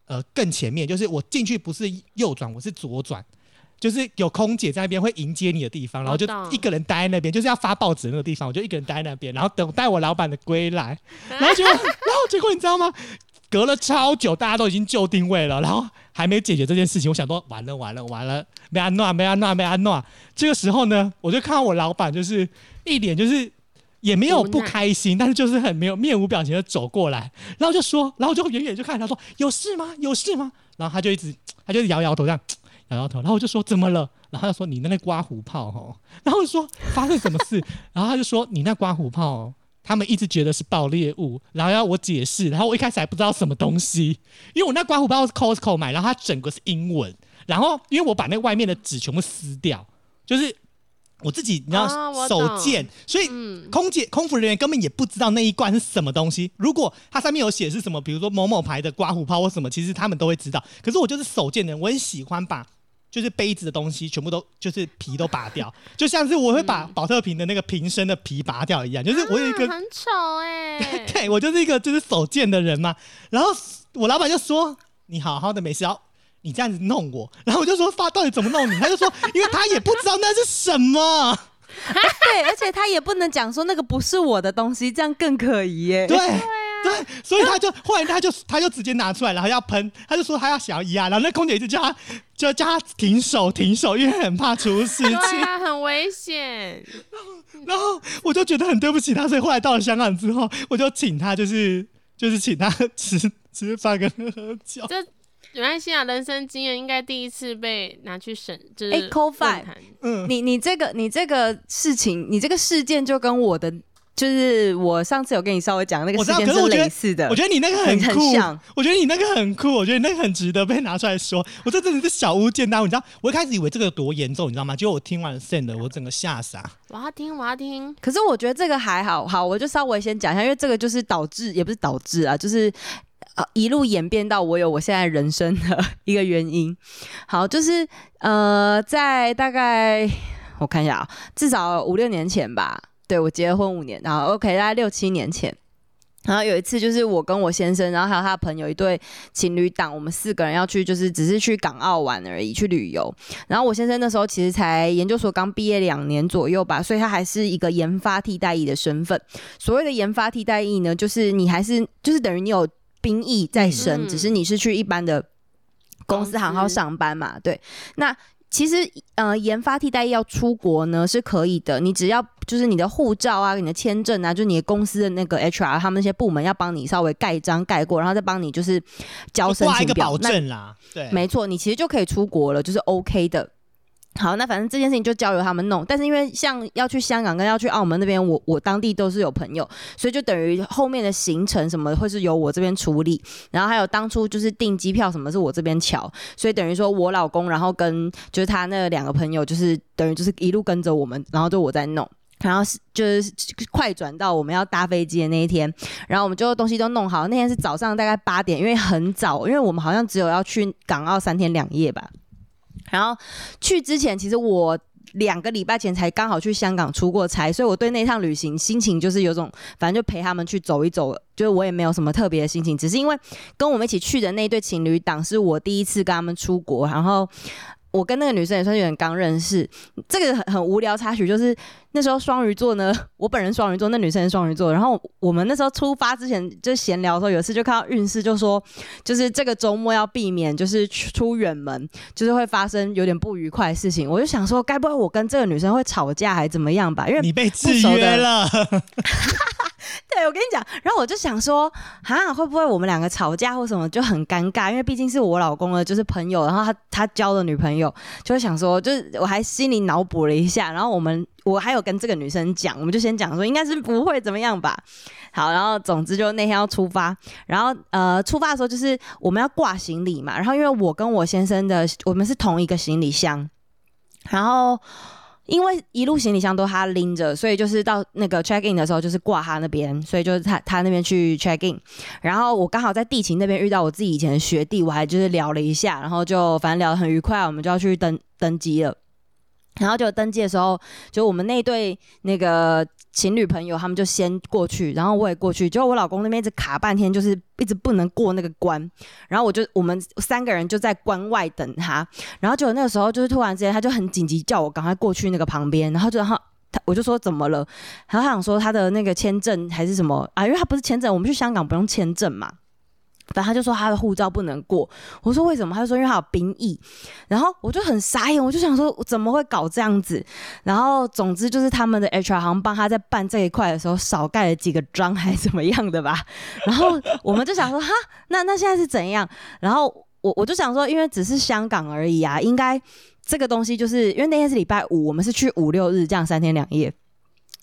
Speaker 3: 呃更前面，就是我进去不是右转，我是左转。就是有空姐在那边会迎接你的地方，然后就一个人待在那边，就是要发报纸那个地方，我就一个人待在那边，然后等待我老板的归来。然后结果，然后结果你知道吗？隔了超久，大家都已经就定位了，然后还没解决这件事情。我想说，完了完了完了，没安诺没安诺没安诺。这个时候呢，我就看到我老板就是一脸就是也没有不开心，但是就是很没有面无表情的走过来，然后就说，然后我就远远就看他说有事吗？有事吗？然后他就一直他就摇摇头这样摇摇头，然后我就说怎么了？然后他说你那个刮胡泡哦，然后就说发生什么事？然后他就说你那刮胡泡哦。他们一直觉得是爆裂物，然后要我解释，然后我一开始还不知道什么东西，因为我那刮胡泡是 Costco 买，然后它整个是英文，然后因为我把那外面的纸全部撕掉，就是我自己你知
Speaker 2: 哦
Speaker 3: 道手贱，所以
Speaker 2: 嗯，
Speaker 3: 空姐、空服人员根本也不知道那一罐是什么东西。如果它上面有写是什么，比如说某某牌的刮胡泡或什么，其实他们都会知道。可是我就是手贱的人，我很喜欢把就是杯子的东西全部都就是皮都拔掉，就像是我会把保特瓶的那个瓶身的皮拔掉一样。就是我有一个
Speaker 2: 啊很丑哎，
Speaker 3: 对我就是一个就是手贱的人嘛。然后我老板就说：“你好好的没事，要你这样子弄我。”然后我就说：“发到底怎么弄你？”他就说：“因为他也不知道那是什么。
Speaker 4: 对，而且他也不能讲说那个不是我的东西，这样更可疑耶。
Speaker 3: 对”对，所以他就后来他就他就直接拿出来，然后要喷，他就说他要小姨啊，然后那空姐一直叫他就叫他停手停手，因为很怕出事情。
Speaker 2: 对啊，很危险。
Speaker 3: 然后我就觉得很对不起他，所以后来到了香港之后，我就请他就是就是请他吃吃饭跟喝酒。
Speaker 2: 这没关系啊，人生经验应该第一次被拿去审，就是
Speaker 4: 哎，Call
Speaker 2: 论
Speaker 4: five
Speaker 2: 坛
Speaker 3: 嗯，
Speaker 4: 你你这个你这个事情，你这个事件就跟我的，就是我上次有跟你稍微讲那个事件
Speaker 3: 是我觉得
Speaker 4: 类似的。
Speaker 3: 我觉得你那个
Speaker 4: 很很
Speaker 3: 酷，
Speaker 4: 像
Speaker 3: 我觉得你那个很酷，我觉得你那个很值得被拿出来说。我这真的是小巫见大巫，你知道，我一开始以为这个有多严重，你知道吗？结果我听完了 send 的，我整个吓傻。
Speaker 2: 我要听，我要听。
Speaker 4: 可是我觉得这个还好，好，我就稍微先讲一下，因为这个就是导致，也不是导致啊，就是呃一路演变到我有我现在人生的 一个原因。好，就是呃，在大概我看一下啊，至少五六年前吧，对我结婚五年，然后 OK，大概六七年前。然后有一次，就是我跟我先生，然后还有他的朋友一对情侣档，我们四个人要去，就是只是去港澳玩而已，去旅游。然后我先生那时候其实才研究所刚毕业两年左右吧，所以他还是一个研发替代役的身份。所谓的研发替代役呢，就是你还是就是等于你有兵役在身，
Speaker 2: 嗯
Speaker 4: 只是你是去一般的公
Speaker 2: 公
Speaker 4: 司行号上班嘛。对，那其实呃，研发替代役要出国呢是可以的，你只要就是你的护照啊、你的签证啊，就是你的公司的那个 HR 他们那些部门要帮你稍微盖章盖过，然后再帮你就是交
Speaker 3: 就
Speaker 4: 申
Speaker 3: 挂一个保。
Speaker 4: 请表那
Speaker 3: 证啦，对，
Speaker 4: 没错，你其实就可以出国了，就是 OK 的。好，那反正这件事情就交由他们弄。但是因为像要去香港跟要去澳门那边，我我当地都是有朋友，所以就等于后面的行程什么会是由我这边处理。然后还有当初就是订机票什么是我这边瞧，所以等于说我老公，然后跟就是他那两个朋友，就是等于就是一路跟着我们，然后就我在弄。然后是就是快转到我们要搭飞机的那一天，然后我们就东西都弄好。那天是早上大概八点，因为很早，因为我们好像只有要去港澳三天两夜吧。然后去之前，其实我两个礼拜前才刚好去香港出过差，所以我对那趟旅行心情就是有种，反正就陪他们去走一走，就是我也没有什么特别的心情，只是因为跟我们一起去的那对情侣档是我第一次跟他们出国，然后。我跟那个女生也算是有点刚认识，这个很很无聊插曲，就是那时候双鱼座呢，我本人双鱼座，那女生是双鱼座，然后我们那时候出发之前就闲聊的时候，有一次就看到运势，就说就是这个周末要避免就是出远门，就是会发生有点不愉快的事情。我就想说，该不会我跟这个女生会吵架还怎么样吧？因为
Speaker 3: 你被制约了。
Speaker 4: 对，我跟你讲，然后我就想说，啊，会不会我们两个吵架或什么就很尴尬？因为毕竟是我老公的，就是朋友，然后他他交的女朋友，就会想说，就是我还心里脑补了一下，然后我们我还有跟这个女生讲，我们就先讲说应该是不会怎么样吧。好，然后总之就那天要出发，然后呃，出发的时候就是我们要挂行李嘛，然后因为我跟我先生的我们是同一个行李箱，然后。因为一路行李箱都他拎着，所以就是到那个 check in 的时候，就是挂他那边，所以就是他他那边去 check in。然后我刚好在地勤那边遇到我自己以前的学弟，我还就是聊了一下，然后就反正聊得很愉快，我们就要去登登机了。然后就登记的时候，就我们那对那个情侣朋友，他们就先过去，然后我也过去。结果我老公那边一直卡半天，就是一直不能过那个关。然后我就我们三个人就在关外等他。然后就那个时候，就是突然之间，他就很紧急叫我赶快过去那个旁边。然后就他他我就说怎么了？然后他想说他的那个签证还是什么啊？因为他不是签证，我们去香港不用签证嘛。反正他就说他的护照不能过，我说为什么？他就说因为他有兵役，然后我就很傻眼，我就想说怎么会搞这样子？然后总之就是他们的 HR 好像帮他在办这一块的时候少盖了几个章还是怎么样的吧？然后我们就想说哈，那那现在是怎样？然后我我就想说，因为只是香港而已啊，应该这个东西就是因为那天是礼拜五，我们是去五六日这样三天两夜。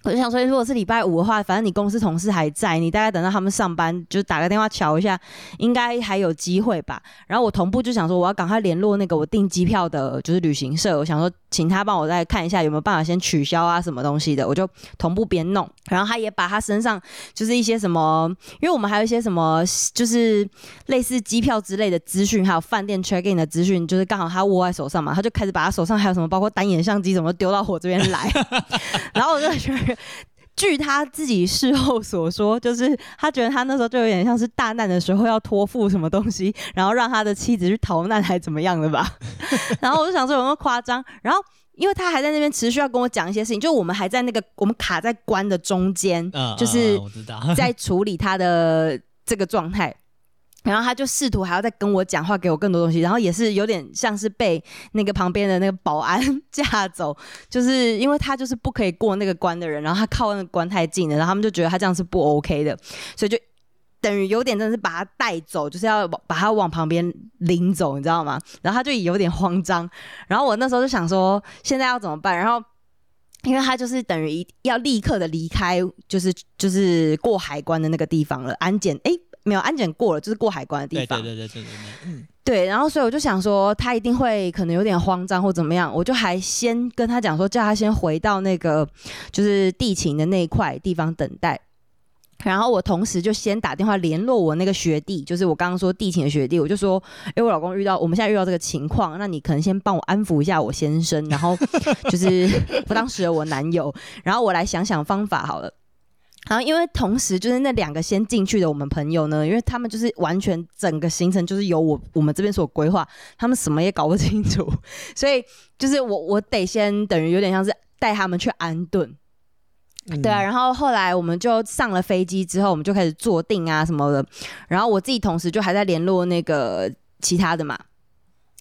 Speaker 4: 我就想说，如果是礼拜五的话，反正你公司同事还在，你大概等到他们上班，就打个电话瞧一下，应该还有机会吧。然后我同步就想说，我要赶快联络那个我订机票的，就是旅行社，我想说请他帮我再看一下有没有办法先取消啊什么东西的，我就同步边弄。然后他也把他身上就是一些什么，因为我们还有一些什么，就是类似机票之类的资讯，还有饭店 check in 的资讯，就是刚好他握在手上嘛，他就开始把他手上还有什么，包括单眼相机什么丢到我这边来，然后我就觉得。据他自己事后所说，就是他觉得他那时候就有点像是大难的时候要托付什么东西，然后让他的妻子去逃难，还怎么样的吧。然后我就想说有没有夸张？然后因为他还在那边持续要跟我讲一些事情，就我们还在那个我们卡在关的中间，就是在处理他的这个状态。然后他就试图还要再跟我讲话，给我更多东西，然后也是有点像是被那个旁边的那个保安 架走，就是因为他就是不可以过那个关的人，然后他靠那个关太近了，然后他们就觉得他这样是不 OK 的，所以就等于有点真的是把他带走，就是要把他往旁边领走，你知道吗？然后他就有点慌张，然后我那时候就想说现在要怎么办？然后因为他就是等于要立刻的离开，就是就是过海关的那个地方了，安检哎。没有安检过了，就是过海关的地方。
Speaker 3: 对对对对对对，嗯，
Speaker 4: 对。然后所以我就想说，他一定会可能有点慌张或怎么样，我就还先跟他讲说，叫他先回到那个就是地勤的那一块地方等待。然后我同时就先打电话联络我那个学弟，就是我刚刚说地勤的学弟，我就说，哎，我老公遇到我们现在遇到这个情况，那你可能先帮我安抚一下我先生，然后 就是我当时的我男友，然后我来想想方法好了。然后，因为同时就是那两个先进去的我们朋友呢，因为他们就是完全整个行程就是由我我们这边所规划，他们什么也搞不清楚，所以就是我我得先等于有点像是带他们去安顿，对啊。然后后来我们就上了飞机之后，我们就开始坐定啊什么的，然后我自己同时就还在联络那个其他的嘛。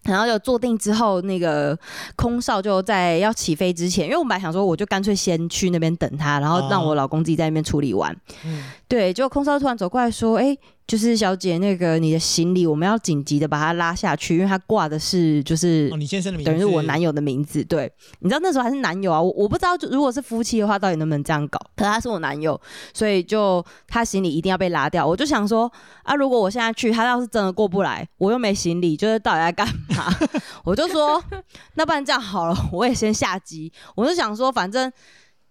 Speaker 4: 然后就坐定之后，那个空少就在要起飞之前，因为我本来想说，我就干脆先去那边等他，然后让我老公自己在那边处理完。嗯，对，就空少突然走过来说：“哎。”就是小姐，那个你的行李我们要紧急的把它拉下去，因为它挂的是就是
Speaker 3: 你先生的名
Speaker 4: 字，等于是我男友的名字。对，你知道那时候还是男友啊，我我不知道如果是夫妻的话，到底能不能这样搞？可他是我男友，所以就他行李一定要被拉掉。我就想说啊，如果我现在去，他要是真的过不来，我又没行李，就是到底在干嘛？我就说，那不然这样好了，我也先下机。我就想说，反正。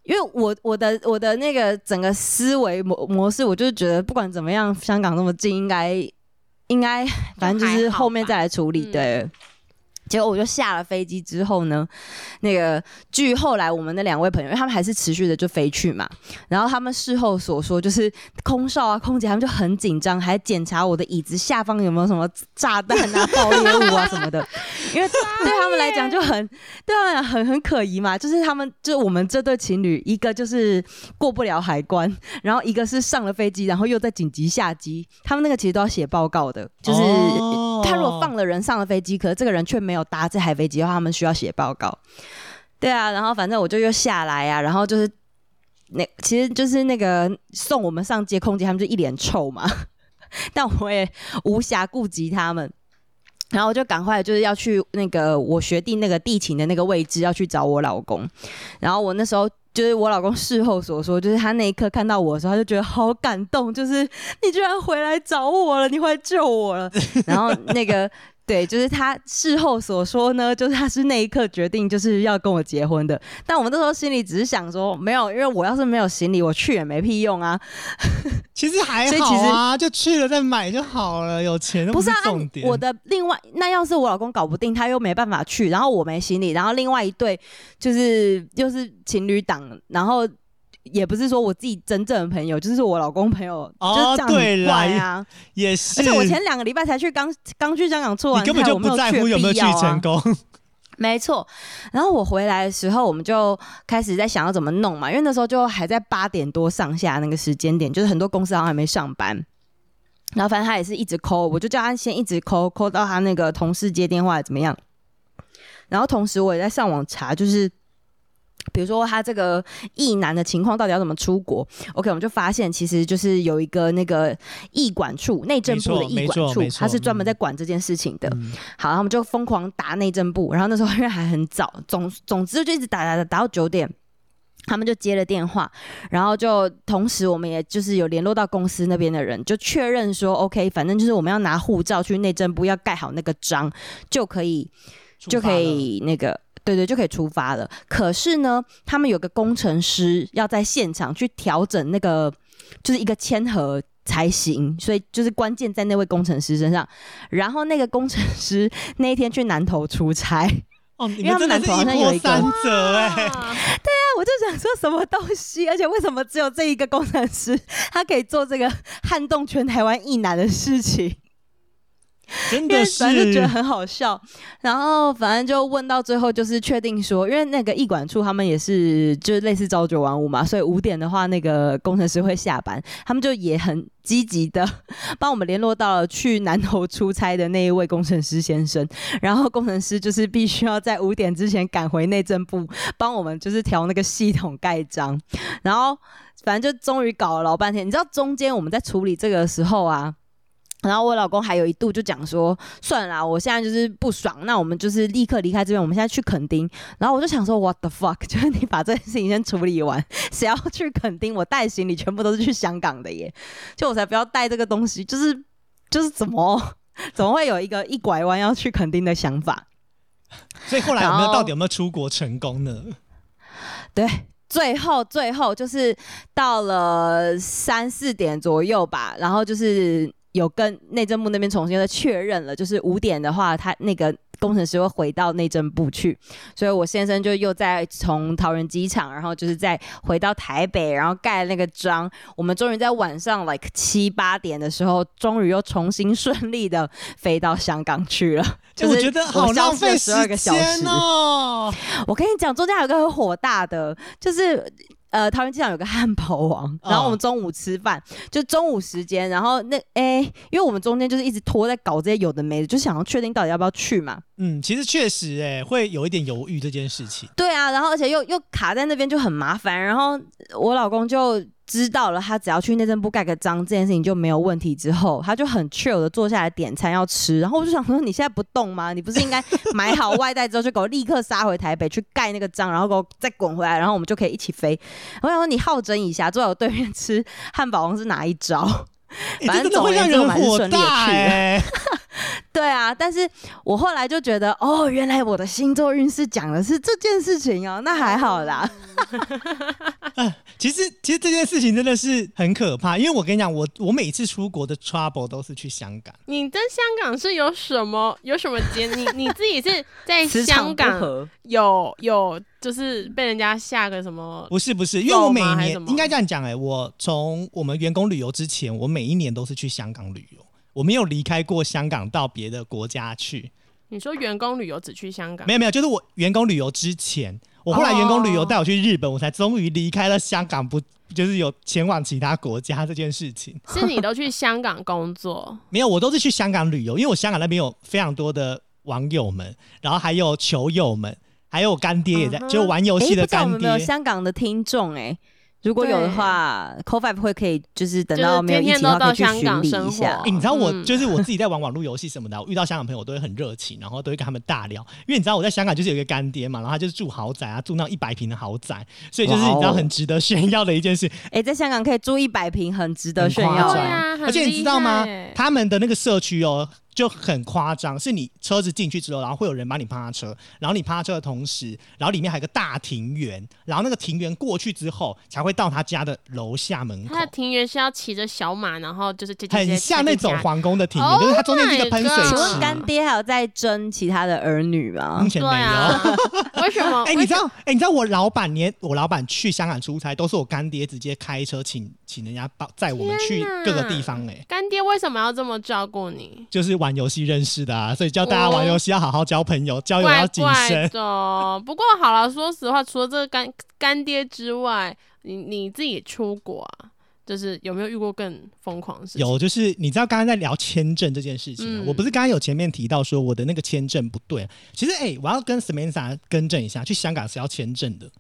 Speaker 4: 因为我我的我的那个整个思维模模式，我就是觉得不管怎么样，香港那么近，应该应该反正就是后面再来处理。对，结果我就下了飞机之后呢，那个据后来我们的两位朋友，因为他们还是持续的就飞去嘛，然后他们事后所说，就是空少啊、空姐他们就很紧张，还检查我的椅子下方有没有什么炸弹啊、爆裂物啊什么的，因为对他们来讲就很对他们很很可疑嘛，就是他们就我们这对情侣，一个就是过不了海关，然后一个是上了飞机，然后又在紧急下机，他们那个其实都要写报告的，就是。
Speaker 3: 哦
Speaker 4: 他如果放了人上了飞机，可是这个人却没有搭这台飞机的话，他们需要写报告。对啊，然后反正我就又下来啊，然后就是那其实就是那个送我们上街空姐，他们就一脸臭嘛，但我也无暇顾及他们。然后我就赶快就是要去那个我学弟那个地勤的那个位置，要去找我老公。然后我那时候就是我老公事后所说，就是他那一刻看到我的时候，他就觉得好感动，就是你居然回来找我了，你回来救我了。然后那个对，就是他事后所说呢，就是他是那一刻决定就是要跟我结婚的。但我们那时候心里只是想说，没有，因为我要是没有行李，我去也没屁用啊。
Speaker 3: 其实还好啊，就去了再买就好了，有钱
Speaker 4: 不是啊，
Speaker 3: 重点。
Speaker 4: 我的另外那要是我老公搞不定，他又没办法去，然后我没行李，然后另外一对就是又是情侣档，然后也不是说我自己真正的朋友，就是我老公朋友，
Speaker 3: 哦
Speaker 4: 就是这样很
Speaker 3: 对啦
Speaker 4: 怪啊。
Speaker 3: 也是，
Speaker 4: 而且我前两个礼拜才去刚刚去香港做完，
Speaker 3: 你根本就不在乎有没有去成功。
Speaker 4: 没错，然后我回来的时候，我们就开始在想要怎么弄嘛，因为那时候就还在八点多上下那个时间点，就是很多公司好像还没上班。然后反正他也是一直抠，我就叫他先一直抠，抠到他那个同事接电话怎么样。然后同时我也在上网查，就是比如说他这个异男的情况到底要怎么出国？OK，我们就发现其实就是有一个那个驿管处，内政部的役
Speaker 3: 没
Speaker 4: 管处他是专门
Speaker 3: 嗯
Speaker 4: 在管这件事情的。
Speaker 3: 嗯
Speaker 4: 好，我们就疯狂打内政部，然后那时候因为还很早，总总之就一直打打打打到九点。他们就接了电话，然后就同时我们也就是有联络到公司那边的人，就确认说 OK，反正就是我们要拿护照去内政部要盖好那个章，就可以就可以那个对对，就可以出发了。可是呢，他们有个工程师要在现场去调整那个，就是一个签合才行，所以就是关键在那位工程师身上。然后那个工程师 那一天去南投出差，
Speaker 3: 哦，你
Speaker 4: 因为他们南
Speaker 3: 们真的是
Speaker 4: 投好像有一个
Speaker 3: 一波三折哎、
Speaker 2: 哇
Speaker 4: 我就想说什么东西，而且为什么只有这一个工程师他可以做这个撼动全台湾一男的事情？
Speaker 3: 真的是
Speaker 4: 反正就觉得很好笑，然后反正就问到最后，就是确定说，因为那个驿馆处他们也是就是类似朝九晚五嘛，所以五点的话，那个工程师会下班，他们就也很积极的 帮我们联络到了去南投出差的那一位工程师先生，然后工程师就是必须要在五点之前赶回内政部，帮我们就是调那个系统盖章，然后反正就终于搞了老半天，你知道中间我们在处理这个的时候啊。然后我老公还有一度就讲说，算了啦，我现在就是不爽，那我们就是立刻离开这边，我们现在去垦丁。然后我就想说，what the fuck，就是你把这件事情先处理完，谁要去垦丁？我带行李全部都是去香港的耶，就我才不要带这个东西，就是就是怎么 怎么会有一个一拐弯要去垦丁的想法？
Speaker 3: 所以后来有没有到底有没有出国成功呢？
Speaker 4: 对，最后最后就是到了三四点左右吧，然后就是有跟内政部那边重新的确认了，就是五点的话，他那个工程师会回到内政部去，所以我先生就又再从桃园机场，然后就是再回到台北，然后盖那个章，我们终于在晚上 like 七八点的时候，终于又重新顺利的飞到香港去了。就
Speaker 3: 我觉得好浪费时
Speaker 4: 十二个小
Speaker 3: 间
Speaker 4: 时
Speaker 3: 哦。
Speaker 4: 我跟你讲，中间还有个很火大的，就是呃，桃园机场有个汉堡王，然后我们中午吃饭，就中午时间，然后那哎、因为我们中间就是一直拖在搞这些有的没的，就想要确定到底要不要去嘛。
Speaker 3: 嗯，其实确实哎、会有一点犹豫这件事情。
Speaker 4: 对啊，然后而且又又卡在那边就很麻烦，然后我老公就知道了，他只要去内政部盖个章，这件事情就没有问题。之后他就很 chill 的坐下来点餐要吃，然后我就想说，你现在不动吗？你不是应该买好外带之后就给我立刻杀回台北去盖那个章，然后给我再滚回来，然后我们就可以一起飞。我想说，你好整以暇，坐在我对面吃汉堡王是哪一招？反正
Speaker 3: 这真的会让人
Speaker 4: 总而言之我们还是
Speaker 3: 火
Speaker 4: 顺利地
Speaker 3: 大
Speaker 4: 去、对啊，但是我后来就觉得，哦，原来我的星座运势讲的是这件事情哦，那还好啦。
Speaker 3: 其实其实这件事情真的是很可怕，因为我跟你讲，我我每次出国的 trouble 都是去香港。
Speaker 2: 你在香港是有什么有什么结？你你自己是在香港
Speaker 4: 合，
Speaker 2: 有有就是被人家下个什么？
Speaker 3: 不是不是，因为我每年应该这样讲哎、我从我们员工旅游之前，我每一年都是去香港旅游，我没有离开过香港到别的国家去。
Speaker 2: 你说员工旅游只去香港
Speaker 3: 没？有没有，就是我员工旅游之前，我后来员工旅游带我去日本，我才终于离开了香港，不就是有前往其他国家这件事情。
Speaker 2: 是你都去香港工作？
Speaker 3: 没有，我都是去香港旅游，因为我香港那边有非常多的网友们，然后还有球友们，还有我干爹也在就玩游
Speaker 4: 哎，
Speaker 3: 戏的干爹。
Speaker 4: 香港的听众哎、如果有的话 c o f i 会可以就是等
Speaker 2: 就是
Speaker 4: 到没有疫
Speaker 2: 天天都
Speaker 4: 情的话，可以去
Speaker 2: 到香港
Speaker 4: 巡礼
Speaker 2: 生活。
Speaker 4: 一下。
Speaker 3: 欸。你知道我、
Speaker 2: 嗯。
Speaker 3: 就是我自己在玩网络游戏什么的，我遇到香港朋友我都会很热情，然后都会跟他们大聊。因为你知道我在香港就是有一个干爹嘛，然后他就是住豪宅啊，住那种一百平的豪宅，所以就是你知道很值得炫耀的一件事，
Speaker 4: 哎、在香港可以住一百平，很值得炫耀
Speaker 2: 啊
Speaker 3: 而且你知道吗？他们的那个社区哦就很夸张，是你车子进去之后，然后会有人帮你趴车，然后你趴车的同时，然后里面还有个大庭园，然后那个庭园过去之后才会到他家的楼下门口
Speaker 2: 他。的庭园是要骑着小马，然后就是
Speaker 3: 很像那种皇宫的庭园
Speaker 2: Oh
Speaker 3: 就是它中间是一个喷水池。
Speaker 4: 问干爹还有在争其他的儿女吗
Speaker 3: 目？前没有。
Speaker 2: 为什么？
Speaker 3: 哎、你知道？哎、你知道我老板连我老板去香港出差，都是我干爹直接开车请请人家帮载我们去各个地方、哎，
Speaker 2: 干爹为什么要这么照顾你？
Speaker 3: 就是玩游戏认识的啊，所以教大家玩游戏要好好交朋友，交友要谨慎。
Speaker 2: 哦。不过好了，说实话，除了这个干干爹之外，你你自己出国啊，就是有没有遇过更疯狂的事情？
Speaker 3: 有，就是你知道刚刚在聊签证这件事情、啊，
Speaker 2: 嗯
Speaker 3: 我不是刚刚有前面提到说我的那个签证不对，其实哎、我要跟 Samantha 更正一下，去香港是要签证的，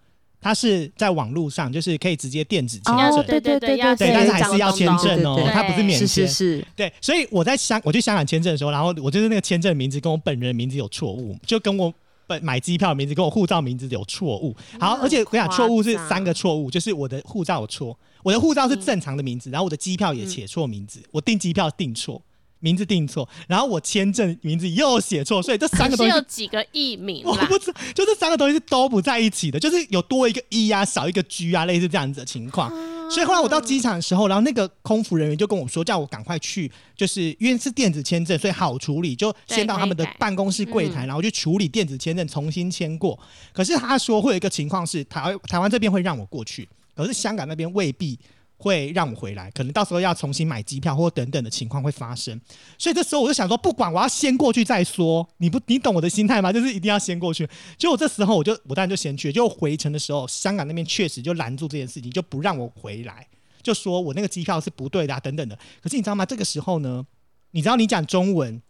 Speaker 3: 他是在网络上就是可以直接电子签证。
Speaker 4: 哦，对对对
Speaker 3: 对，
Speaker 4: 对，
Speaker 3: 但是还是要签证哦
Speaker 4: 对对，对
Speaker 3: 它不是免
Speaker 4: 是
Speaker 3: 签。
Speaker 4: 是是，
Speaker 3: 对，所以我在香我去香港签证的时候，然后我就是那个签证名字跟我本人的名字有错误，就跟我本买机票的名字跟我护照名字有错误。好，而且我跟你讲，错误是三个错误，就是我的护照有错，我的护照是正常的名字，然后我的机票也写错名字，我订机票订错。名字定错，然后我签证名字又写错，所以这三个东西有
Speaker 2: 几个译名
Speaker 3: 我不。知道，就这三个东西是都不在一起的，就是有多一个一啊，少一个 G 啊，类似这样子的情况。所以后来我到机场的时候，然后那个空服人员就跟我说，叫我赶快去，就是因为是电子签证，所以好处理，就先到他们的办公室柜台，
Speaker 2: 嗯
Speaker 3: 然后去处理电子签证，重新签过。可是他说会有一个情况是，台台湾这边会让我过去，可是香港那边未必。会让我回来，可能到时候要重新买机票或等等的情况会发生，所以这时候我就想说，不管我要先过去再说，你不你懂我的心态吗？就是一定要先过去。结果这时候我就我当然就先去，就回程的时候，香港那边确实就拦住这件事情，就不让我回来，就说我那个机票是不对的、啊、等等的。可是你知道吗？这个时候呢，你知道你讲中文。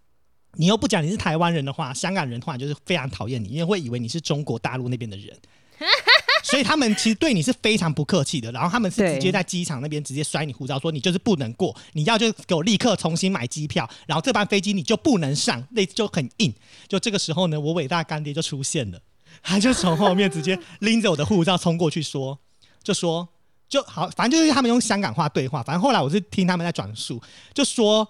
Speaker 3: 你又不讲你是台湾人的话，香港人突然就是非常讨厌你，因为会以为你是中国大陆那边的人，所以他们其实对你是非常不客气的。然后他们是直接在机场那边直接摔你护照，说你就是不能过，你要就给我立刻重新买机票，然后这班飞机你就不能上，那就很硬。就这个时候呢，我伟大干爹就出现了，他就从后面直接拎着我的护照冲过去说，就说就好，反正就是他们用香港话对话。反正后来我是听他们在转述，就说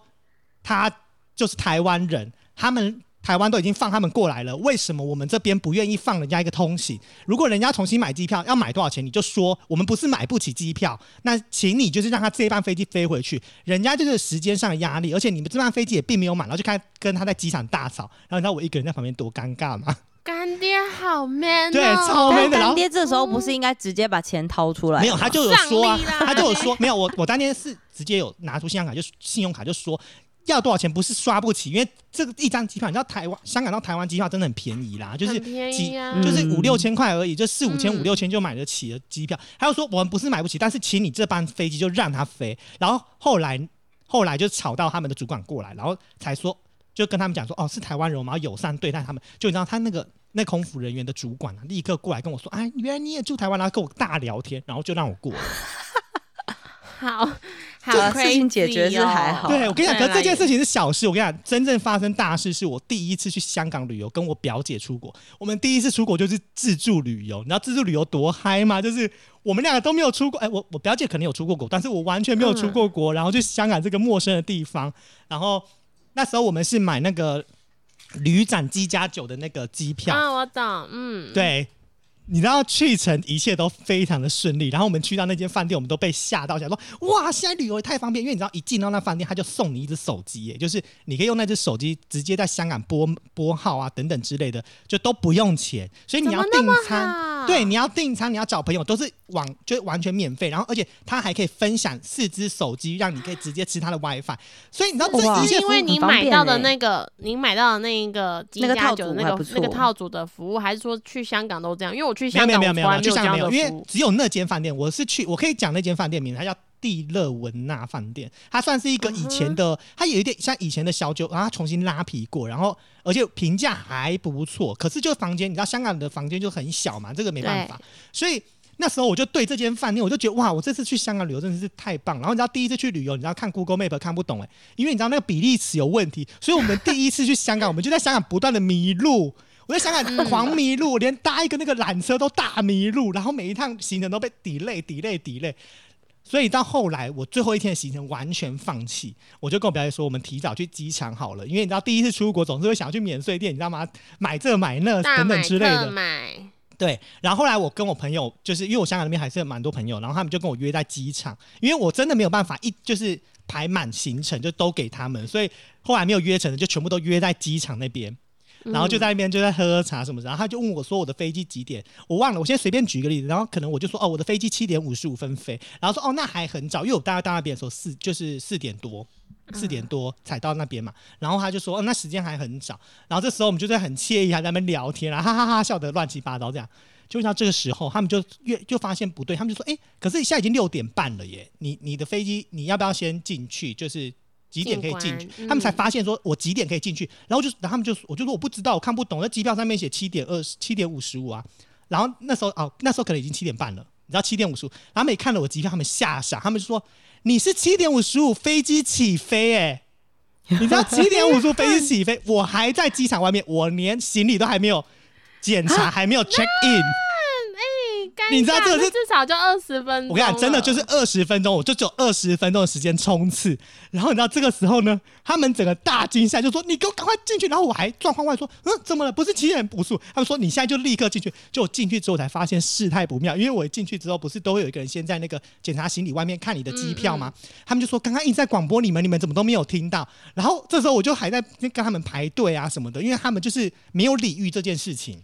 Speaker 3: 他就是台湾人，他们台湾都已经放他们过来了，为什么我们这边不愿意放人家一个通行？如果人家重新买机票要买多少钱，你就说我们不是买不起机票，那请你就是让他这一班飞机飞回去，人家就是时间上的压力，而且你们这班飞机也并没有满，然后就开跟他在机场大吵，然后你知道我一个人在旁边多尴尬吗？
Speaker 2: 干爹好 man 哦，
Speaker 3: 对超 man 的然后
Speaker 4: 干爹这时候不是应该直接把钱掏出来吗？
Speaker 3: 没有，他就有说啊他就有说没有，我我当天是直接有拿出信用卡，就信用卡就说要多少钱，不是刷不起，因为这个一张机票，你知道台湾香港到台湾机票真的很便宜啦，就是几就是五六千块而已，就四五千、
Speaker 2: 嗯
Speaker 3: 五六千就买得起的机票。他就说我们不是买不起，但是请你这班飞机就让他飞。然后后来后来就吵到他们的主管过来，然后才说就跟他们讲说哦是台湾人，我们要友善对待他们。就你知道他那个那空服人员的主管啊，立刻过来跟我说，哎，原来你也住台湾，然后跟我大聊天，然后就让我过。
Speaker 2: 好好
Speaker 4: 这个事情解决是还好
Speaker 3: 对，我跟你讲，可是这件事情是小事。我跟你讲，真正发生大事是我第一次去香港旅游，跟我表姐出国。我们第一次出国就是自助旅游，你知道自助旅游多嗨吗？就是我们两个都没有出过，哎，我我表姐可能有出过国，但是我完全没有出过国。然后去香港这个陌生的地方，然后那时候我们是买那个旅展机加酒的那个机票，
Speaker 2: 啊，我懂，嗯，，
Speaker 3: 对。你知道去程一切都非常的顺利，然后我们去到那间饭店，我们都被吓到，想说哇，现在旅游也太方便，因为你知道一进到那饭店，他就送你一只手机，耶，就是你可以用那只手机直接在香港拨拨号啊等等之类的，就都不用钱，所以你要订餐，对，你要订餐，你要找朋友都是网就完全免费，然后而且他还可以分享四只手机，让你可以直接吃他的 WiFi，所以你知道这一切服务
Speaker 2: 是因为你买到的
Speaker 4: 欸。
Speaker 2: 那个，你买到的那一个
Speaker 4: 那个套
Speaker 2: 组的那个那个套组的服务，还是说去香港都这样？因为我去
Speaker 3: 没有
Speaker 2: 香港，
Speaker 3: 没有没有没有没有，
Speaker 2: 我从来没有这
Speaker 3: 去香港没有，因。为只有那间饭店，我是去，我可以讲那间饭店名字，它叫蒂勒文纳饭店，它算是一个以前
Speaker 2: 嗯
Speaker 3: 的，它有一点像以前的小酒，然后它重新拉皮过，然后而且评价还不错，可是就房间，你知道香港的房间就很小嘛，这个没办法，所以。那时候我就对这间饭店，我就觉得哇，我这次去香港旅游真的是太棒。然后你知道第一次去旅游，你知道看 Google Map 看不懂哎，因为你知道那个比例尺有问题，所以我们第一次去香港，我们就在香港不断的迷路。我在香港狂迷路，连搭一个那个缆车都大迷路，然后每一趟行程都被 delay delay delay。所以到后来，我最后一天的行程完全放弃，我就跟我表姐说，我们提早去机场好了，因为你知道第一次出国总是会想要去免税店，你知道吗？买这买那等等之类的。
Speaker 2: 买，
Speaker 3: 对，然后后来我跟我朋友，就是因为我香港那边还是有蛮多朋友，然后他们就跟我约在机场，因为我真的没有办法一就是排满行程就都给他们，所以后来没有约成的就全部都约在机场那边。然后就在那边就在喝喝茶什么的，然后他就问我说我的飞机几点，我忘了，我先随便举一个例子，然后可能我就说哦我的飞机七点五十五分飞，然后说哦那还很早，因为我大概到那边的时候四就是四点多，四点多才到那边嘛，然后他就说哦那时间还很早，然后这时候我们就在很惬意还在那边聊天，然后哈哈哈笑得乱七八糟这样。就到这个时候，他们就越就发现不对，他们就说：“哎、可是现在已经六点半了耶，你你的飞机你要不要先进去？就是几点可以进去？”他们才
Speaker 2: 嗯
Speaker 3: 发现说我几点可以进去，然后就然后他们就我就说我不知道，我看不懂，那机票上面写七点二十七点五十五啊，然后那时候哦那时候可能已经七点半了，你知道七点五十五，然后他们也看了我机票，他们吓傻，他们就说你是七点五十五飞机起飞哎、你知道七点五十五飞机起飞，我还在机场外面，我连行李都还没有检查，还没有 check in。
Speaker 2: 尴
Speaker 3: 你知道这个是
Speaker 2: 至少就二十分钟。
Speaker 3: 我跟你讲，真的就是，二十分钟，我就只有二十分钟的时间冲刺。然后你知道这个时候呢，他们整个大惊吓，就说：“你给我赶快进去！”然后我还状况外说：“嗯，怎么了？不是七点不数？”他们说：“你现在就立刻进去。”就我进去之后才发现事态不妙，因为我进去之后不是都会有一个人先在那个检查行李外面看你的机票吗？他们就说：“刚刚一直在广播你们，你们怎么都没有听到？”然后这时候我就还在跟他们排队啊什么的，因为他们就是没有礼遇这件事情。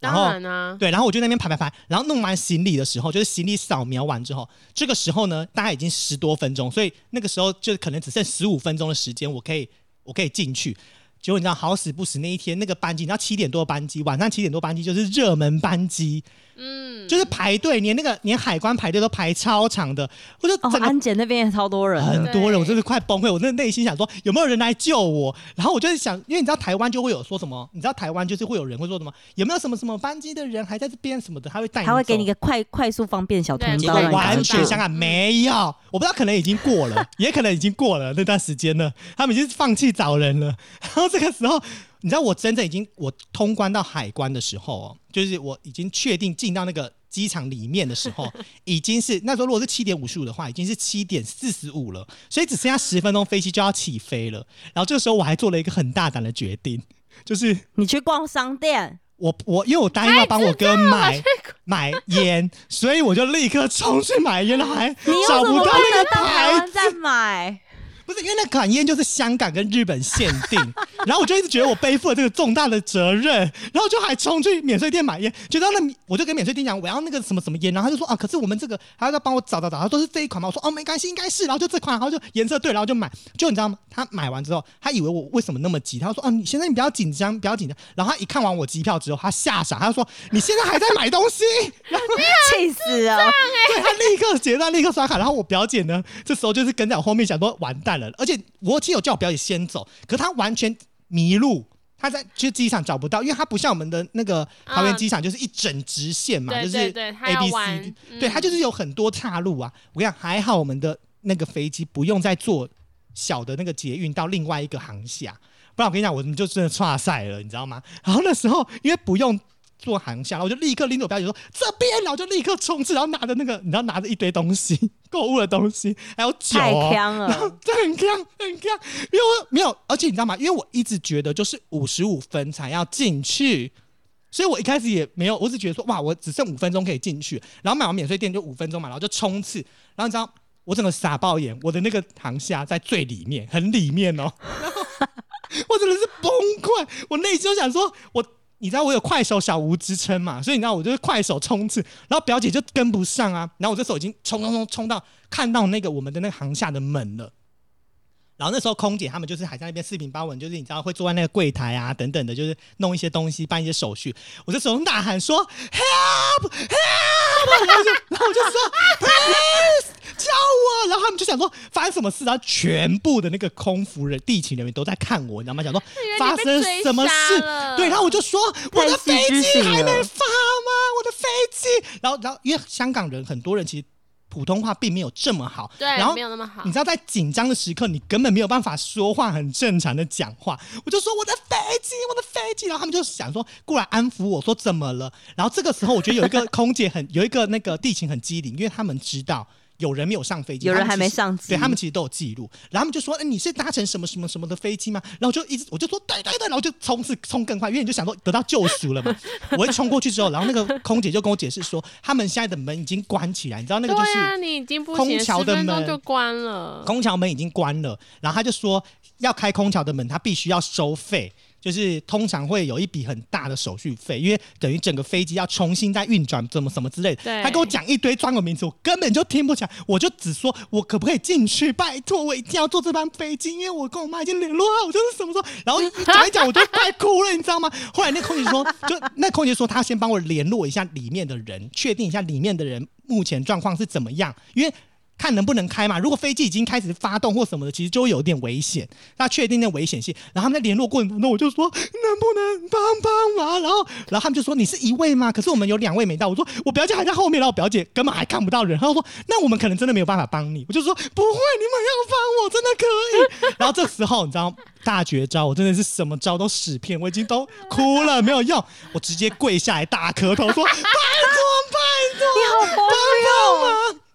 Speaker 3: 然后
Speaker 2: 当然啊，
Speaker 3: 对，然后我就在那边排排排，然后弄完行李的时候，就是行李扫描完之后，这个时候呢，大概已经十多分钟，所以那个时候就可能只剩十五分钟的时间，我可以我可以进去。结果你知道好死不死那一天那个班机，你知道七点多班机，晚上七点多班机就是热门班机，
Speaker 2: 嗯，
Speaker 3: 就是排队，连那个连海关排队都排超长的，我就
Speaker 4: 安检那边也超多人，
Speaker 3: 很多人，我真的快崩溃。我真的内心想说，有没有人来救我？然后我就是想，因为你知道台湾就会有说什么，你知道台湾就是会有人会说什么，有没有什么什么班机的人还在这边什么的，他会带你，
Speaker 4: 他会给你一个快快速方便小通道，
Speaker 3: 完全香港没有，我不知道可能已经过了，也可能已经过了那段时间了，他们已经放弃找人了。然后这个时候，你知道我真正已经我通关到海关的时候哦，就是我已经确定进到那个机场里面的时候，已经是那时候如果是七点五十五的话，已经是七点四十五了，所以只剩下十分钟飞机就要起飞了。然后这个时候我还做了一个很大胆的决定，就是
Speaker 4: 你去逛商店，
Speaker 3: 我我因为我答应要帮我哥买买烟，所以我就立刻冲去买烟，了还找不到那个
Speaker 4: 台
Speaker 3: 牌子，
Speaker 4: 湾再买？
Speaker 3: 不是因为那款烟就是香港跟日本限定，然后我就一直觉得我背负了这个重大的责任，然后就还冲去免税店买烟，觉得那我就跟免税店讲我要那个什么什么烟，然后他就说啊，可是我们这个还要再帮我找找找，他说是这一款吗？我说哦没关系，应该是，然后就这款，然后就颜色对，然后就买，就你知道吗？他买完之后，他以为我为什么那么急，他说啊，你现在你不要紧张，不要紧张，然后他一看完我机票之后，他吓傻，他说你现在还在买东西，
Speaker 4: 气死了！
Speaker 3: 对他立刻结账，立刻刷卡。然后我表姐呢，这时候就是跟在我后面，想说完蛋了。而且我其实有叫我表姐先走，可她完全迷路。她在去机场找不到，因为她不像我们的那个桃园机场，就是一整直线嘛，
Speaker 2: 对
Speaker 3: 就是
Speaker 2: 对对，他
Speaker 3: A
Speaker 2: 要
Speaker 3: B
Speaker 2: 玩
Speaker 3: C，D，、
Speaker 2: 嗯
Speaker 3: 对，它就是有很多岔路啊。我跟你讲，还好我们的那个飞机不用再坐小的那个捷运到另外一个航厦，不然我跟你讲，我们就真的岔赛了，你知道吗？然后那时候因为不用做航下，然后我就立刻拎着我表姐说这边，然后就立刻冲刺，然后拿着那个你知道拿着一堆东西，购物的东西，还有酒、
Speaker 4: 太
Speaker 3: 哦，
Speaker 4: 强
Speaker 3: 然这很强很强，因为我没有，而且你知道吗？因为我一直觉得就是五十五分才要进去。所以我一开始也没有，我只觉得说哇，我只剩五分钟可以进去，然后买完免税店就五分钟嘛，然后就冲刺，然后你知道我整个傻爆眼，我的那个航下在最里面，很里面哦，然后 我真的是崩溃，我内心就想说，我你知道我有快手小吴之称嘛，所以你知道我就是快手冲刺，然后表姐就跟不上啊，然后我这时候已经冲冲冲冲到看到那个我们的那个航下的门了。然后那时候空姐他们就是还在那边四平八稳，就是你知道会坐在那个柜台啊等等的，就是弄一些东西，办一些手续。我就手呐喊说 help help，然后我就然后我就说 please 叫我，然后他们就想说发生什么事，然后全部的那个空服人地勤人员都在看我，你知道吗？想说发生什么事？对，然后我就说我的飞机还没发吗？我的飞机，然后然后因为香港人很多人其实普通话并没有这么好，
Speaker 2: 对
Speaker 3: 然后
Speaker 2: 没有那么好
Speaker 3: 你知道在紧张的时刻，你根本没有办法说话很正常的讲话。我就说我的飞机，我的飞机，然后他们就想说过来安抚我说怎么了？然后这个时候我觉得有一个空姐很有一个那个地勤很机灵，因为他们知道。有人没有上飞机，
Speaker 4: 有人还没上机
Speaker 3: 对他们其实都有记录。然后他们就说：“哎、你是搭乘什么什么什么的飞机吗？”然后我就一直我就说：“对对对。”然后就冲刺冲更快，因为你就想说得到救赎了嘛。我一冲过去之后，然后那个空姐就跟我解释说，他们现在的门已经关起来，你知道那个就是
Speaker 2: 对啊，你已经不
Speaker 3: 空
Speaker 2: 行，
Speaker 3: 桥的门
Speaker 2: 就关了。
Speaker 3: 空桥门已经关了，然后他就说要开空桥的门，他必须要收费，就是通常会有一笔很大的手续费，因为等于整个飞机要重新再运转，怎么什么之类的。
Speaker 2: 对
Speaker 3: 他跟我讲一堆专有名词，我根本就听不起来，我就只说我可不可以进去，拜托，我一定要坐这班飞机，因为我跟我妈已经联络好，我就是什么时候，然后 讲一讲我就快哭了，你知道吗？后来那空姐说，就那空姐说她先帮我联络一下里面的人，确定一下里面的人目前状况是怎么样，因为。看能不能开嘛。如果飞机已经开始发动或什么的，其实就会有点危险。那确定那危险性，然后他们在联络过程中，我就说能不能帮帮忙？然后，然后他们就说你是一位吗？可是我们有两位没到。我说我表姐还在后面，然后我表姐根本还看不到人。他说那我们可能真的没有办法帮你。我就说不会，你们要帮我，真的可以。然后这时候你知道大绝招，我真的是什么招都使遍，我已经都哭了没有用，我直接跪下来大磕头说拜托拜托，
Speaker 4: 你好荒谬！